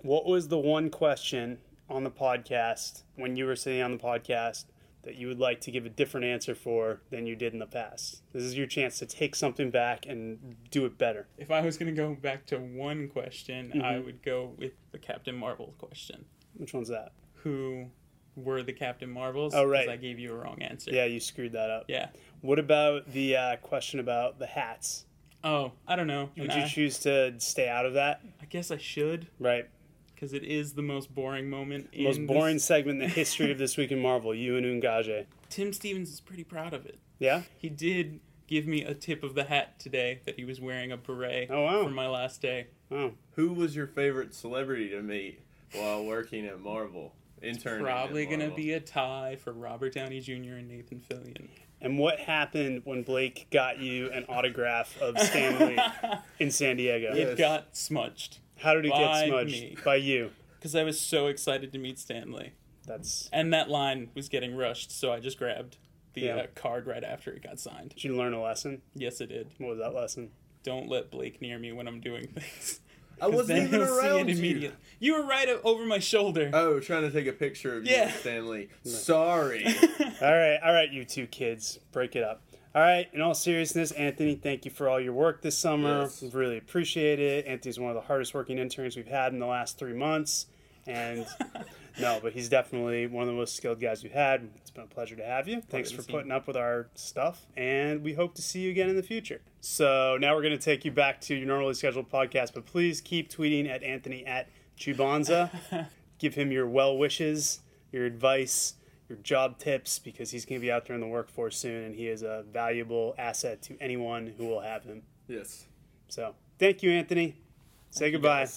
What was the one question on the podcast when you were sitting on the podcast that you would like to give a different answer for than you did in the past? This is your chance to take something back and do it better. If I was gonna go back to one question, I Mm-hmm. would go with the Captain Marvel question. Which one's that? Who were the Captain Marvels? Oh, right. I gave you a wrong answer. Yeah, you screwed that up. Yeah. What about the uh, question about the hats? Oh, I don't know. Would And you I, choose to stay out of that? I guess I should. Right. Because it is the most boring moment. In Most boring this- segment in the history of This Week in (laughs) Marvel, you and Ungaje. Tim Stevens is pretty proud of it. Yeah? He did give me a tip of the hat today that he was wearing a beret Oh, wow. for my last day. Oh. Who was your favorite celebrity to meet while working at Marvel? Intern. Probably gonna be a tie for Robert Downey Jr. and Nathan Fillion. And what happened when Blake got you an autograph of Stan Lee (laughs) in San Diego? It got smudged How did it by get smudged? me. By you. because I was so excited to meet Stan Lee, That's. and that line was getting rushed, so I just grabbed the Yeah. uh, card right after it got signed. Did you learn a lesson? Yes, it did. What was that lesson? Don't let Blake near me when I'm doing things. I wasn't then even he'll see around it you. You were right over my shoulder. Oh, trying to take a picture of you, Yeah. Stan Lee. (laughs) Sorry. (laughs) All right, all right, you two kids, break it up. All right, in all seriousness, Anthony, thank you for all your work this summer. Yes. We really appreciate it. Anthony's one of the hardest working interns we've had in the last three months. And (laughs) no, but he's definitely one of the most skilled guys we've had. It's been a pleasure to have you. Thanks for putting up with our stuff. And we hope to see you again in the future. So now we're going to take you back to your normally scheduled podcast, but please keep tweeting at Anthony at Chubanza. (laughs) Give him your well wishes, your advice, your job tips, because he's going to be out there in the workforce soon, and he is a valuable asset to anyone who will have him. yes. So thank you, Anthony. Say goodbye.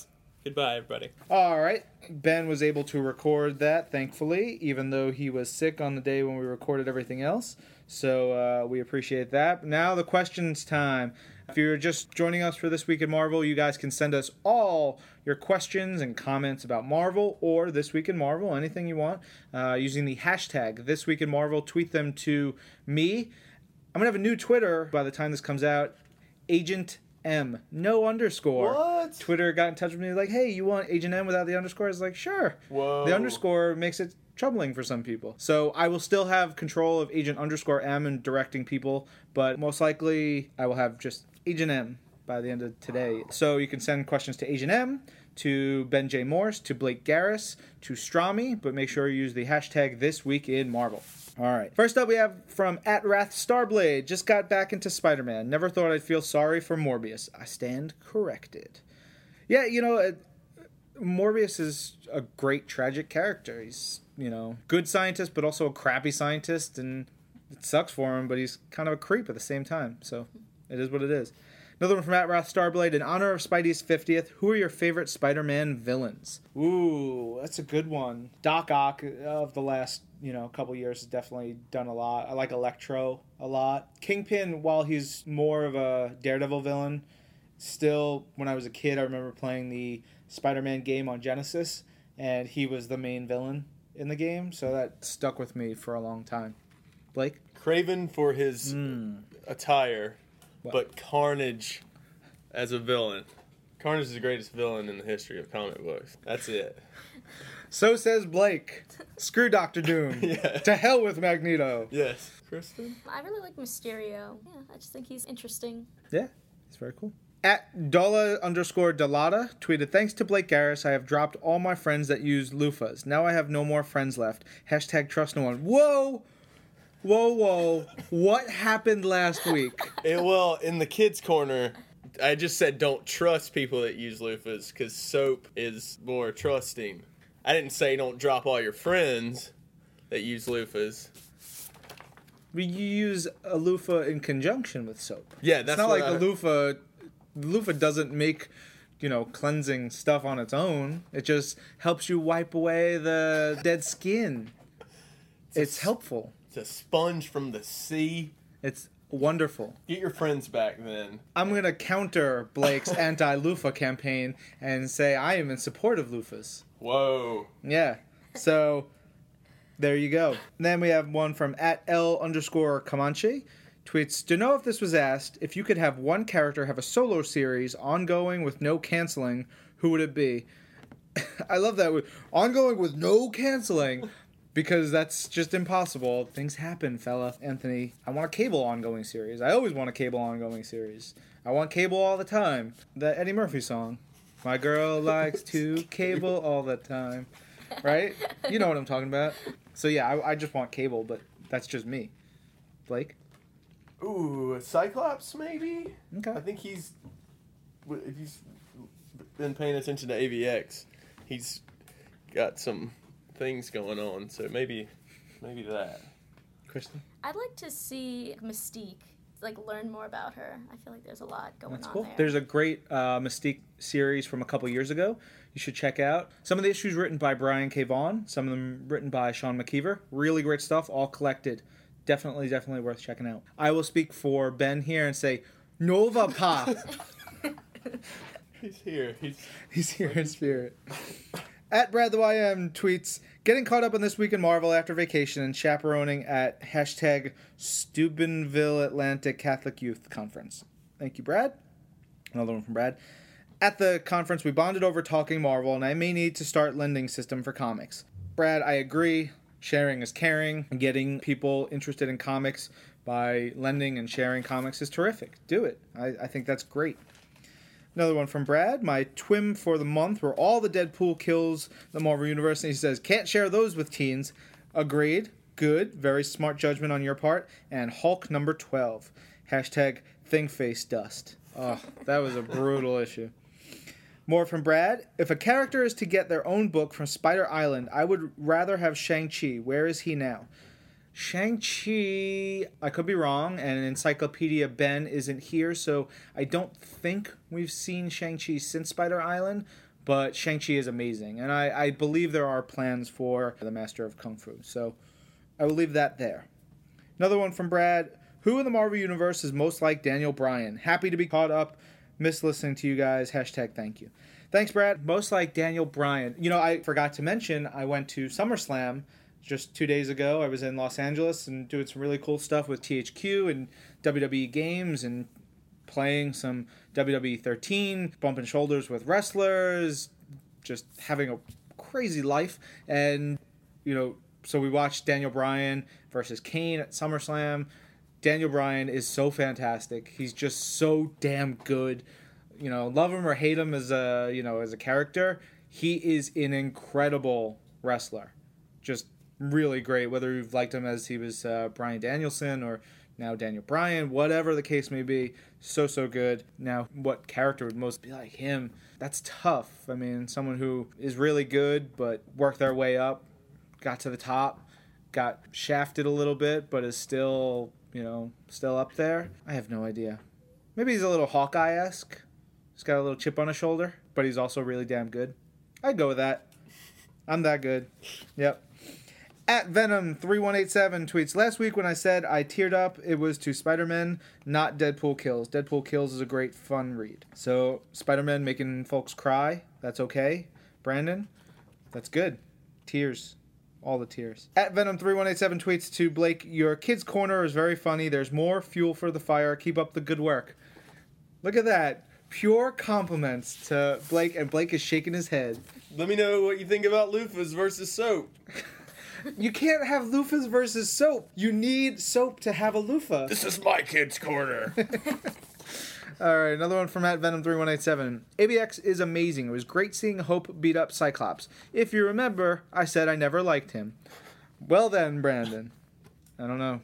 Goodbye, everybody. All right. Ben was able to record that, thankfully, even though he was sick on the day when we recorded everything else. So uh, we appreciate that. Now, the questions time. If you're just joining us for This Week in Marvel, you guys can send us all your questions and comments about Marvel or This Week in Marvel, anything you want, uh, using the hashtag This Week in Marvel. Tweet them to me. I'm going to have a new Twitter by the time this comes out Agent M, no underscore. What? Twitter got in touch with me like, "Hey, you want Agent M without the underscore?" I was like, "Sure." Whoa. The underscore makes it troubling for some people. So I will still have control of Agent underscore M and directing people, but most likely I will have just Agent M by the end of today. So you can send questions to Agent M, to Ben J. Morse, to Blake Garris, to Strami, but make sure you use the hashtag This Week in Marvel. All right. First up, we have from at Wrath Starblade. Just got back into Spider Man. Never thought I'd feel sorry for Morbius. I stand corrected. Yeah, you know, uh, Morbius is a great tragic character. He's, you know, good scientist, but also a crappy scientist, and it sucks for him, but he's kind of a creep at the same time. So it is what it is. Another one from At Wrath Starblade. In honor of Spidey's 50th, who are your favorite Spider Man villains? Ooh, that's a good one. Doc Ock of the last, you know, couple years has definitely done a lot. I like Electro a lot. Kingpin, while he's more of a Daredevil villain, still, when I was a kid, I remember playing the Spider Man game on Genesis, and he was the main villain in the game, so that stuck with me for a long time. Blake? Kraven for his Hmm. attire, but Carnage as a villain. Carnage is the greatest villain in the history of comic books. That's it. (laughs) So says Blake. Screw Doctor Doom. (laughs) Yeah. To hell with Magneto. Yes. Kristen? I really like Mysterio. Yeah, I just think he's interesting. Yeah, it's very cool. At Dola underscore Delata tweeted, Thanks to Blake Garris, I have dropped all my friends that use loofahs. Now I have no more friends left. Hashtag trust no one. Whoa! Whoa, whoa. what happened last week? It, well, in the kids' corner, I just said don't trust people that use loofahs because soap is more trusting. I didn't say don't drop all your friends that use loofahs. We use a loofah in conjunction with soap. Yeah, that's it's not like I- a loofah. Loofah doesn't make, you know, cleansing stuff on its own. It just helps you wipe away the dead skin. It's helpful. A sponge from the sea. It's wonderful. Get your friends back then. I'm gonna counter Blake's (laughs) anti-loofah campaign and say I am in support of loofahs. Whoa. Yeah. So there you go. And then we have one from at L underscore Comanche. Tweets, to know if this was asked, if you could have one character have a solo series ongoing with no canceling, who would it be? (laughs) I love that. Ongoing with no canceling. Because that's just impossible. Things happen, fella. Anthony, I want a cable ongoing series. I always want a cable ongoing series. I want cable all the time. That Eddie Murphy song. My girl (laughs) likes to cable all the time. Right? You know what I'm talking about. So yeah, I, I just want cable, but that's just me. Blake? Ooh, Cyclops maybe? Okay. I think he's if he's been paying attention to AVX, he's got some things going on. So maybe maybe that. Kristen? I'd like to see Mystique, like learn more about her. I feel like there's a lot going That's on cool. there. There's a great uh, Mystique series from a couple years ago. You should check out. Some of the issues written by Brian K. Vaughan, some of them written by Sean McKeever. Really great stuff, all collected definitely, definitely worth checking out. I will speak for Ben here and say, Nova Pop. (laughs) He's here. He's He's here in spirit. (laughs) At Brad the YM tweets, getting caught up on this week in Marvel after vacation and chaperoning at hashtag Steubenville Atlantic Catholic Youth Conference. Thank you, Brad. Another one from Brad. At the conference, we bonded over talking Marvel, and I may need to start lending system for comics. Brad, I agree. Sharing is caring. and Getting people interested in comics by lending and sharing comics is terrific. Do it. I, I think that's great. Another one from Brad. My twim for the month were all the Deadpool kills the Marvel Universe. And he says, can't share those with teens. Agreed. Good. Very smart judgment on your part. And Hulk number 12. Hashtag thing face dust. Oh, that was a brutal issue. More from Brad. If a character is to get their own book from Spider Island, I would rather have Shang-Chi. Where is he now? Shang-Chi, I could be wrong, and Encyclopedia Ben isn't here, so I don't think we've seen Shang-Chi since Spider Island, but Shang-Chi is amazing, and I, I believe there are plans for the Master of Kung Fu, so I will leave that there. Another one from Brad. Who in the Marvel Universe is most like Daniel Bryan? Happy to be caught up. Miss listening to you guys. Hashtag thank you. Thanks, Brad. Most like Daniel Bryan. You know, I forgot to mention I went to SummerSlam just two days ago. I was in Los Angeles and doing some really cool stuff with THQ and WWE games and playing some WWE 13, bumping shoulders with wrestlers, just having a crazy life. And, you know, so we watched Daniel Bryan versus Kane at SummerSlam. Daniel Bryan is so fantastic. He's just so damn good. You know, love him or hate him as a, you know, as a character, he is an incredible wrestler. Just really great. Whether you've liked him as he was uh, Bryan Danielson or now Daniel Bryan, whatever the case may be, so so good. Now, what character would most be like him? That's tough. I mean, someone who is really good but worked their way up, got to the top, got shafted a little bit, but is still you know still up there. I have no idea. Maybe he's a little Hawkeye esque. He's got a little chip on his shoulder, but he's also really damn good. I'd go with that. I'm that good. Yep. At Venom3187 tweets Last week when I said I teared up, it was to Spider Man, not Deadpool Kills. Deadpool Kills is a great fun read. So, Spider Man making folks cry, that's okay. Brandon, that's good. Tears. All the tears. At Venom3187 tweets to Blake Your kid's corner is very funny. There's more fuel for the fire. Keep up the good work. Look at that. Pure compliments to Blake, and Blake is shaking his head. Let me know what you think about loofahs versus soap. (laughs) You can't have loofahs versus soap. You need soap to have a loofah. This is my kid's corner. (laughs) All right, another one from at Venom3187. AVX is amazing. It was great seeing Hope beat up Cyclops. If you remember, I said I never liked him. Well then, Brandon. I don't know.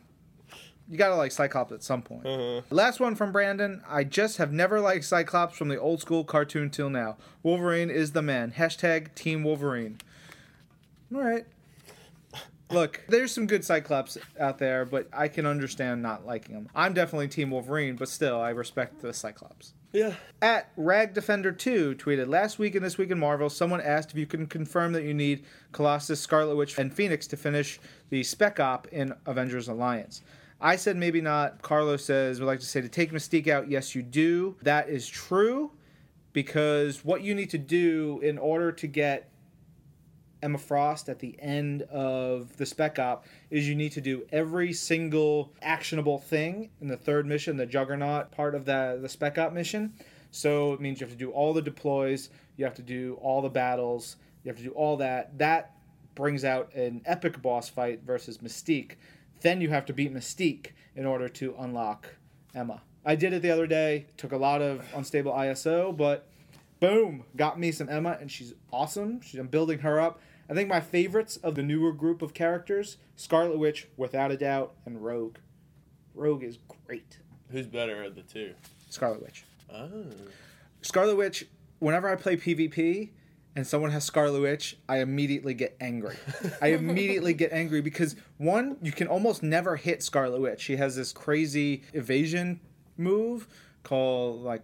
You gotta like Cyclops at some point. Uh-huh. Last one from Brandon. I just have never liked Cyclops from the old school cartoon till now. Wolverine is the man. Hashtag Team Wolverine. All right. Look, there's some good Cyclops out there, but I can understand not liking them. I'm definitely Team Wolverine, but still, I respect the Cyclops. yeah. At Rag Defender 2 tweeted last week and this week in Marvel, someone asked if you can confirm that you need Colossus, Scarlet Witch, and Phoenix to finish the Spec Op in Avengers Alliance. I said maybe not. Carlos says would like to say to take Mystique out. Yes, you do. That is true, because what you need to do in order to get Emma Frost at the end of the Spec Op is you need to do every single actionable thing in the third mission, the Juggernaut part of the the Spec Op mission. So it means you have to do all the deploys, you have to do all the battles, you have to do all that. That brings out an epic boss fight versus Mystique. Then you have to beat Mystique in order to unlock Emma. I did it the other day. Took a lot of unstable ISO, but boom, got me some Emma, and she's awesome. I'm building her up. I think my favorites of the newer group of characters: Scarlet Witch, without a doubt, and Rogue. Rogue is great. Who's better of the two? Scarlet Witch. Oh. Scarlet Witch. Whenever I play PvP and someone has Scarlet Witch, I immediately get angry. I (laughs) immediately get angry because one, you can almost never hit Scarlet Witch. She has this crazy evasion move called like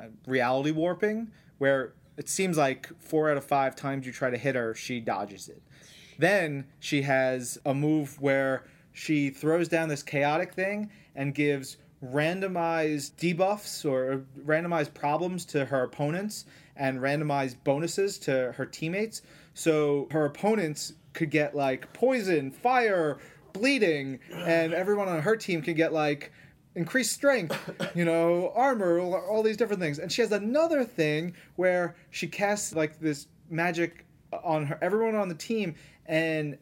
uh, reality warping, where it seems like four out of five times you try to hit her, she dodges it. Then she has a move where she throws down this chaotic thing and gives randomized debuffs or randomized problems to her opponents and randomized bonuses to her teammates. So her opponents could get like poison, fire, bleeding, and everyone on her team could get like increased strength, you know, (coughs) armor, all, these different things. And she has another thing where she casts like this magic on her everyone on the team and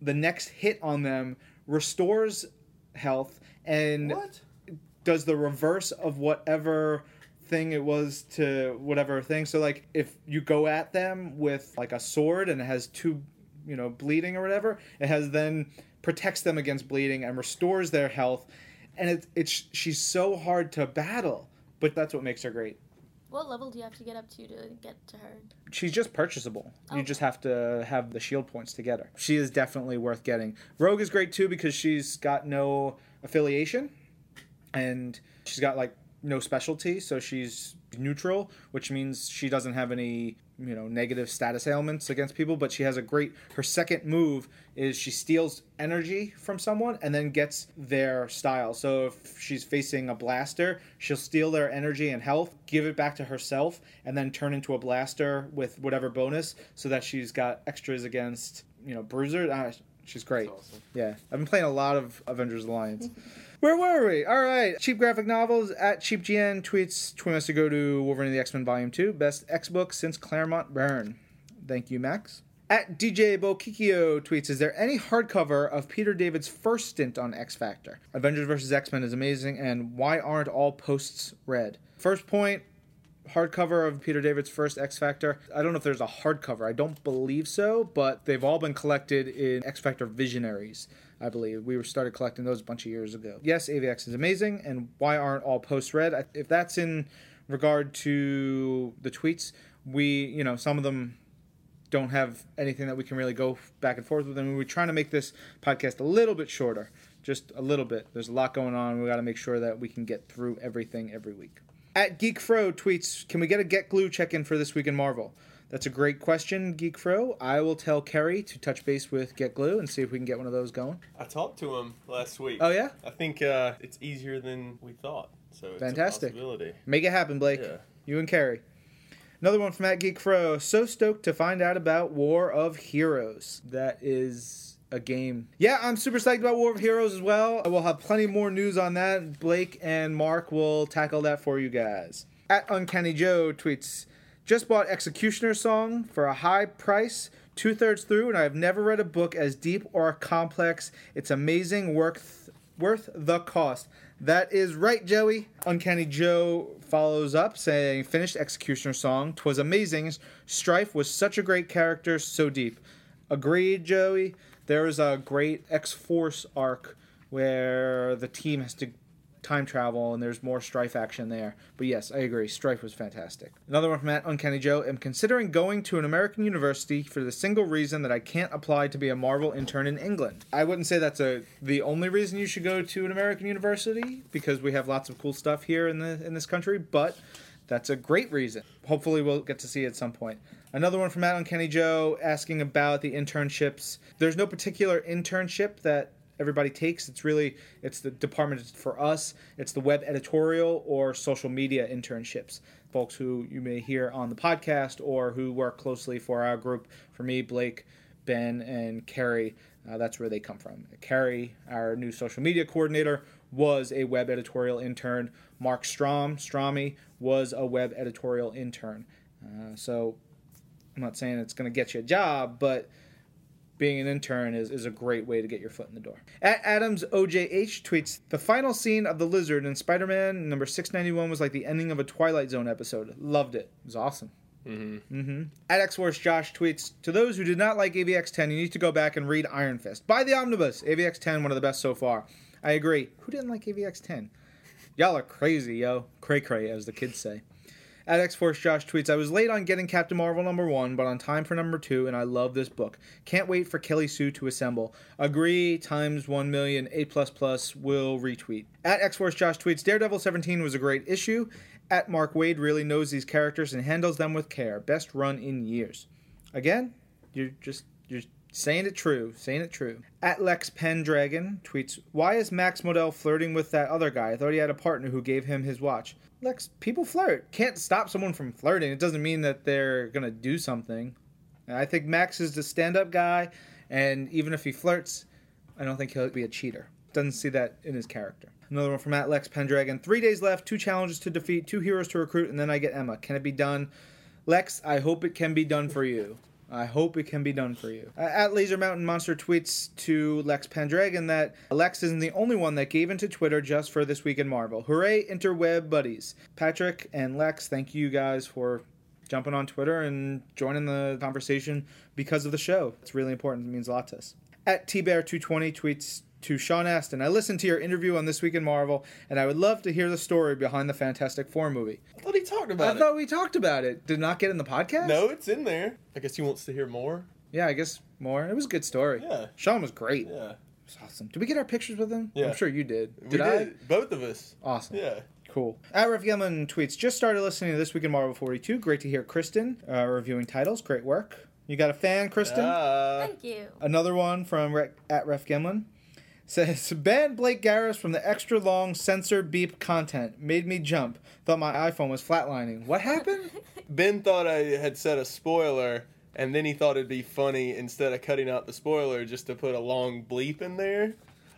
the next hit on them restores health and What? does the reverse of whatever thing it was to whatever thing. So like if you go at them with like a sword and it has two, you know, bleeding or whatever, it has then protects them against bleeding and restores their health. And it's it's she's so hard to battle, but that's what makes her great. What level do you have to get up to to get to her? She's just purchasable. You Oh. just have to have the shield points to get her. She is definitely worth getting. Rogue is great too because she's got no affiliation and she's got like no specialty, so she's neutral, which means she doesn't have any, you know, negative status ailments against people, but she has a great her second move is she steals energy from someone and then gets their style. So if she's facing a blaster, she'll steal their energy and health, give it back to herself, and then turn into a blaster with whatever bonus so that she's got extras against, you know, bruiser. Uh, she's great. That's awesome. Yeah, I've been playing a lot of Avengers Alliance. (laughs) Where were we? All right. Cheap graphic novels at CheapGN tweets tweeting us to go to Wolverine the X Men Volume 2, best X book since Claremont Byrne. Thank you, Max. At DJ Bokikio tweets, is there any hardcover of Peter David's first stint on X Factor? Avengers vs. X Men is amazing, and why aren't all posts read? First point, hardcover of Peter David's first X Factor. I don't know if there's a hardcover. I don't believe so, but they've all been collected in X Factor Visionaries. I believe we started collecting those a bunch of years ago. Yes, AVX is amazing, and why aren't all posts read? If that's in regard to the tweets, we you know some of them don't have anything that we can really go back and forth with, and we're trying to make this podcast a little bit shorter, just a little bit. There's a lot going on. We got to make sure that we can get through everything every week. At GeekFro tweets, can we get a Get Glue check in for this week in Marvel? That's a great question, GeekFro. I will tell Kerry to touch base with Get Glue and see if we can get one of those going. I talked to him last week. Oh, yeah? I think uh, it's easier than we thought. So it's Fantastic. Make it happen, Blake. Yeah. You and Kerry. Another one from at Geek Fro. So stoked to find out about War of Heroes. That is a game. Yeah, I'm super psyched about War of Heroes as well. I will have plenty more news on that. Blake and Mark will tackle that for you guys. At Uncanny Joe tweets, just bought X-Cutioner Song for a high price, two thirds through, and I have never read a book as deep or complex. It's amazing, worth worth the cost. That is right, Joey. Uncanny Joe follows up saying, finished X-Cutioner Song. Twas amazing. Strife was such a great character, so deep. Agreed, Joey. There is a great X Force arc where the team has to time travel and there's more strife action there. But yes, I agree. Strife was fantastic. Another one from Matt Uncanny Joe. am considering going to an American university for the single reason that I can't apply to be a Marvel intern in England. I wouldn't say that's a the only reason you should go to an American university because we have lots of cool stuff here in the in this country, but that's a great reason. Hopefully, we'll get to see at some point. Another one from Matt Uncanny Joe asking about the internships. There's no particular internship that everybody takes. It's really it's the department for us. It's the web editorial or social media internships. Folks who you may hear on the podcast or who work closely for our group. For me, Blake, Ben, and Carrie. Uh, that's where they come from. Carrie, our new social media coordinator, was a web editorial intern. Mark Strom, Stromy, was a web editorial intern. Uh, so I'm not saying it's going to get you a job, but being an intern is, is a great way to get your foot in the door. At Adams OJH tweets The final scene of the lizard in Spider Man number 691 was like the ending of a Twilight Zone episode. Loved it. It was awesome. Mm-hmm. Mm-hmm. At X Force Josh tweets To those who did not like AVX 10, you need to go back and read Iron Fist. Buy the Omnibus. AVX 10, one of the best so far. I agree. Who didn't like AVX 10? Y'all are crazy, yo. Cray cray, as the kids say. At X Force Josh tweets, I was late on getting Captain Marvel number one, but on time for number two, and I love this book. Can't wait for Kelly Sue to assemble. Agree times one million, A plus plus will retweet. At X Force Josh tweets, Daredevil 17 was a great issue. At Mark Waid really knows these characters and handles them with care. Best run in years. Again, you're just you're Saying it true, saying it true. At Lex Pendragon tweets, Why is Max Modell flirting with that other guy? I thought he had a partner who gave him his watch. Lex, people flirt. Can't stop someone from flirting. It doesn't mean that they're going to do something. And I think Max is the stand up guy, and even if he flirts, I don't think he'll be a cheater. Doesn't see that in his character. Another one from at Lex Pendragon. Three days left, two challenges to defeat, two heroes to recruit, and then I get Emma. Can it be done? Lex, I hope it can be done for you. I hope it can be done for you. Uh, At Laser Mountain Monster tweets to Lex Pendragon that Lex isn't the only one that gave into Twitter just for This Week in Marvel. Hooray, interweb buddies. Patrick and Lex, thank you guys for jumping on Twitter and joining the conversation because of the show. It's really important. It means a lot to us. At TBear220 tweets to Sean Astin, I listened to your interview on This Week in Marvel, and I would love to hear the story behind the Fantastic Four movie. I thought he talked about I it. I thought we talked about it. Did not get in the podcast? No, it's in there. I guess he wants to hear more. Yeah, I guess more. It was a good story. Yeah. Sean was great. Yeah. It was awesome. Did we get our pictures with him? Yeah. I'm sure you did. We Did I? Both of us. Awesome. Yeah. Cool. At Ref Gilman tweets, just started listening to This Week in Marvel 42. Great to hear Kristen uh, reviewing titles. Great work. You got a fan, Kristen? Ah. Thank you. Another one from Re- at Ref Gimlin says ban Blake Garris from the extra long censor beep content. Made me jump. Thought my iPhone was flatlining. What happened? (laughs) Ben thought I had said a spoiler, and then he thought it'd be funny instead of cutting out the spoiler just to put a long bleep in there.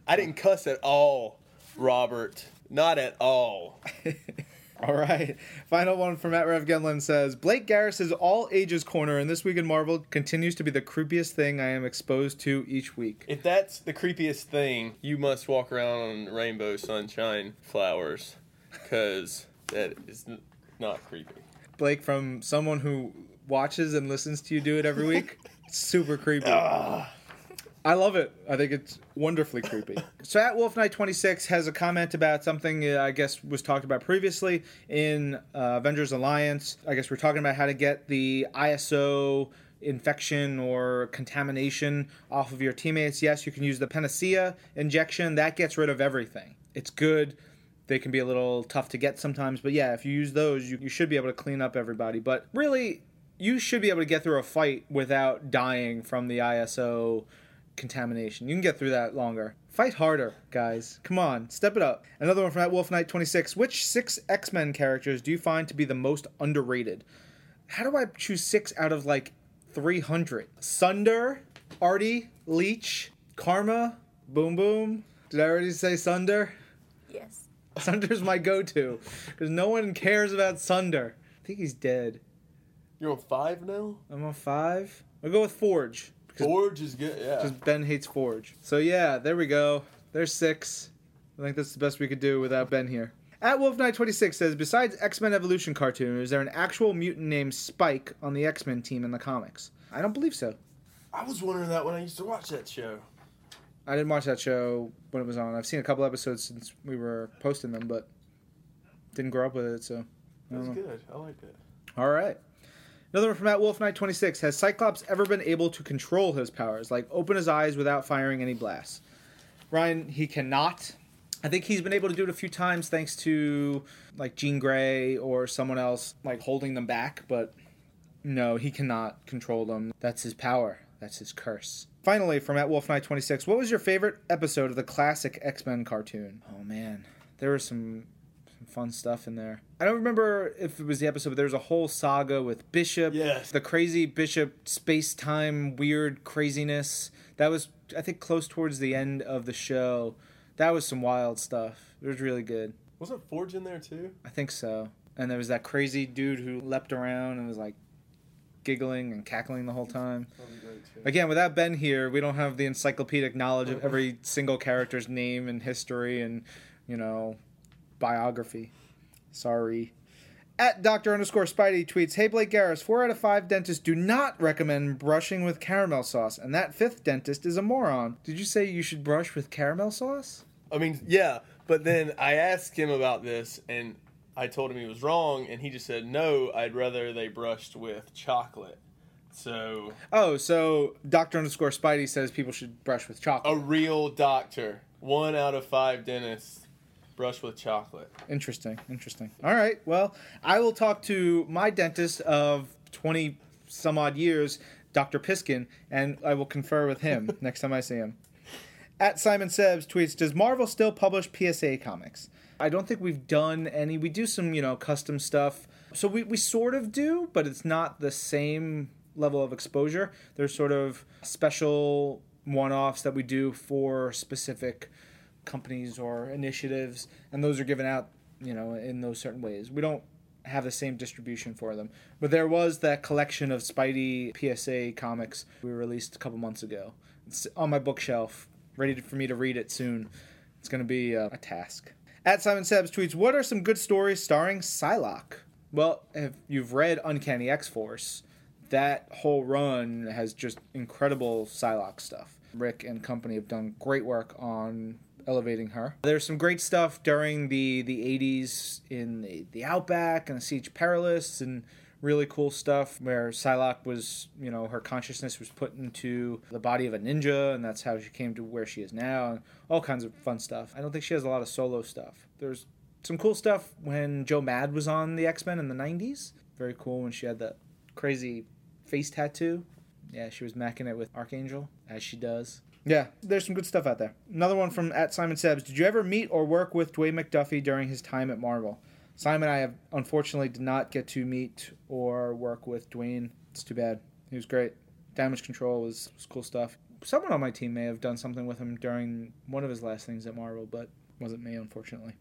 I didn't cuss at all, Robert. Not at all. (laughs) (laughs) All right. Final one from Matt Rev Gemlin says Blake Garris's all ages corner in this week in Marvel continues to be the creepiest thing I am exposed to each week. If that's the creepiest thing, you must walk around on rainbow sunshine flowers, because that is n- not creepy. Blake, from someone who watches and listens to you do it every week, (laughs) super creepy. Ah. I love it. I think it's wonderfully creepy. (laughs) so at Wolf Knight 26 has a comment about something I guess was talked about previously in uh, Avengers Alliance. I guess we're talking about how to get the ISO infection or contamination off of your teammates. Yes, you can use the Panacea injection. That gets rid of everything. It's good. They can be a little tough to get sometimes, but yeah, if you use those, you, you should be able to clean up everybody. But really, you should be able to get through a fight without dying from the ISO contamination. You can get through that longer. Fight harder, guys. Come on, step it up. Another one from that Wolf Knight 26. Which six X Men characters do you find to be the most underrated? How do I choose six out of like 300? Sunder, Artie, Leech, Karma, Boom Boom. Did I already say Sunder? Yes. Sunder's my go to because no one cares about Sunder. I think he's dead. You're on five now? I'm on five. I'll go with Forge because Forge is good, yeah. because Ben hates Forge. So yeah, there we go. There's six. I think that's the best we could do without Ben here. At Wolf Knight 26 says, besides X Men Evolution cartoon, is there an actual mutant named Spike on the X Men team in the comics? I don't believe so. I was wondering that when I used to watch that show. I didn't watch that show when it was on. I've seen a couple episodes since we were posting them, but didn't grow up with it, so. It was know. good. I liked it. All right. Another one from Matt Wolf Knight 26. Has Cyclops ever been able to control his powers, like open his eyes without firing any blasts? Ryan, he cannot. I think he's been able to do it a few times thanks to like Jean Grey or someone else like holding them back, but no, he cannot control them. That's his power. That's his curse. Finally, from at Wolf Knight 26, what was your favorite episode of the classic X Men cartoon? Oh man, there some some fun stuff in there. I don't remember if it was the episode, but there was a whole saga with Bishop. Yes. The crazy Bishop space time weird craziness. That was, I think, close towards the end of the show. That was some wild stuff. It was really good. Wasn't Forge in there too? I think so. And there was that crazy dude who leapt around and was like giggling and cackling the whole time. Again, without Ben here, we don't have the encyclopedic knowledge of (laughs) every single character's name and history and, you know, biography. Sorry. At Dr. underscore Spidey tweets, Hey Blake Garris, four out of five dentists do not recommend brushing with caramel sauce, and that fifth dentist is a moron. Did you say you should brush with caramel sauce? I mean, yeah, but then I asked him about this, and I told him he was wrong, and he just said, no, I'd rather they brushed with chocolate. So, Oh, so Dr. underscore Spidey says people should brush with chocolate. a real doctor, one out of five dentists, brush with chocolate. Interesting, interesting. All right, well, I will talk to my dentist of 20 some odd years Dr. Piskin, and I will confer with him (laughs) next time I see him. At Simon Sebs tweets, Does Marvel still publish PSA comics? I don't think we've done any. We do some, you know, custom stuff. So we, we sort of do, but it's not the same level of exposure. There's sort of special one offs that we do for specific companies or initiatives, and those are given out, you know, in those certain ways. We don't have the same distribution for them. But there was that collection of Spidey PSA comics we released a couple months ago. It's on my bookshelf, ready for me to read it soon. It's going to be uh, a task. At Simon Sebs tweets, What are some good stories starring Psylocke? Well, if you've read Uncanny X Force, that whole run has just incredible Psylocke stuff. Rick and company have done great work on elevating her. There's some great stuff during the the 80s in the, the Outback and the Siege Perilous and really cool stuff where Psylocke was, you know, her consciousness was put into the body of a ninja and that's how she came to where she is now and all kinds of fun stuff. I don't think she has a lot of solo stuff. There's some cool stuff when Joe Mad was on the X-Men in the 90s. Very cool when she had that crazy face tattoo. Yeah, she was macking it with Archangel as she does. Yeah, there's some good stuff out there. Another one from at Simon Sebs. Did you ever meet or work with Dwayne McDuffie during his time at Marvel? Simon I have unfortunately did not get to meet or work with Dwayne. It's too bad. He was great. Damage control was, was cool stuff. Someone on my team may have done something with him during one of his last things at Marvel, but wasn't me, unfortunately.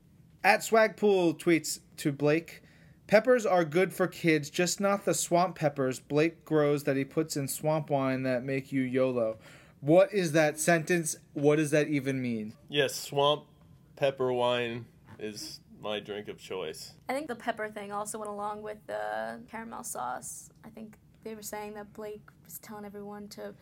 At Swagpool tweets to Blake, Peppers are good for kids, just not the swamp peppers Blake grows that he puts in swamp wine that make you YOLO. What is that sentence? What does that even mean? Yes, swamp pepper wine is my drink of choice. I think the pepper thing also went along with the caramel sauce. I think they were saying that Blake was telling everyone to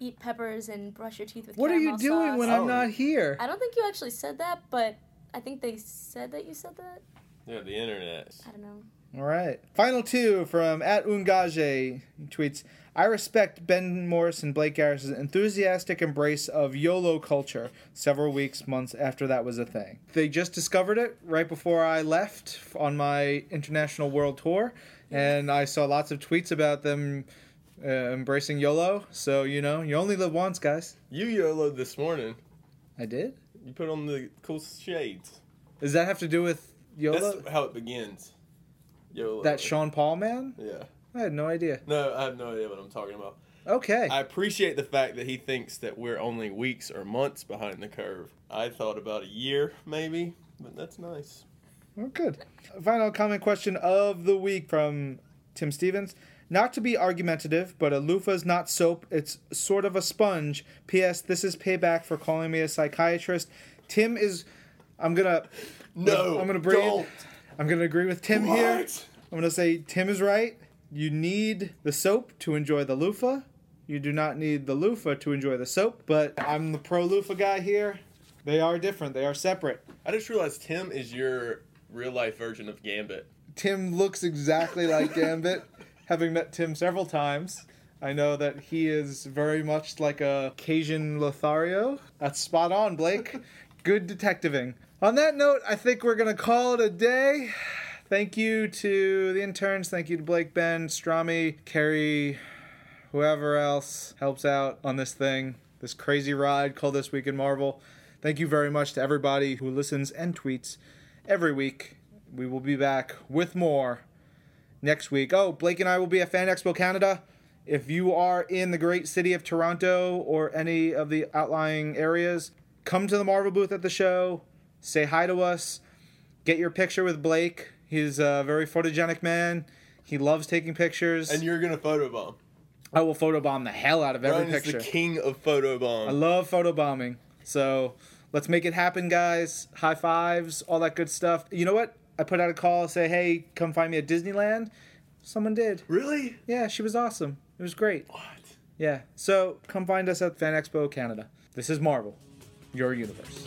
eat peppers and brush your teeth with What are you doing sauce. when Oh. I'm not here? I don't think you actually said that, but I think they said that you said that. Yeah, the internet. I don't know. All right. Final two from at Ungage tweets I respect Ben Morse and Blake Garris's enthusiastic embrace of YOLO culture several weeks, months after that was a thing. They just discovered it right before I left on my international world tour, and I saw lots of tweets about them uh, embracing YOLO. So, you know, you only live once, guys. You YOLO'd this morning. I did? You put on the cool shades. Does that have to do with YOLO? That's how it begins. YOLO. that Sean Paul man? Yeah. I had no idea. No, I have no idea what I'm talking about. Okay. I appreciate the fact that he thinks that we're only weeks or months behind the curve. I thought about a year, maybe, but that's nice. Oh, good. Final comment question of the week from Tim Stevens. Not to be argumentative, but a loofah's not soap. It's sort of a sponge. P.S. This is payback for calling me a psychiatrist. Tim is. I'm gonna. No, I'm gonna bring. don't. I'm gonna agree with Tim here. I'm gonna say Tim is right. You need the soap to enjoy the loofah. You do not need the loofah to enjoy the soap. But I'm the pro loofah guy here. They are different. They are separate. I just realized Tim is your real life version of Gambit. Tim looks exactly like Gambit. (laughs) Having met Tim several times, I know that he is very much like a Cajun Lothario. That's spot on, Blake. (laughs) Good detectiving. On that note, I think we're going to call it a day. Thank you to the interns. Thank you to Blake, Ben, Strami, Carrie, whoever else helps out on this thing, this crazy ride called This Week in Marvel. Thank you very much to everybody who listens and tweets every week. We will be back with more next week. Oh, Blake and I will be at Fan Expo Canada. If you are in the great city of Toronto or any of the outlying areas, come to the Marvel booth at the show, say hi to us, get your picture with Blake. He's a very photogenic man. He loves taking pictures. And you're gonna photobomb. I will photobomb the hell out of every Ryan is picture. the king of photobomb. I love photobombing. So let's make it happen, guys. High fives, all that good stuff. You know what? I put out a call, say, hey, come find me at Disneyland. Someone did. really? Yeah, she was awesome. It was great. What? Yeah. So come find us at Fan Expo Canada. This is Marvel, your universe.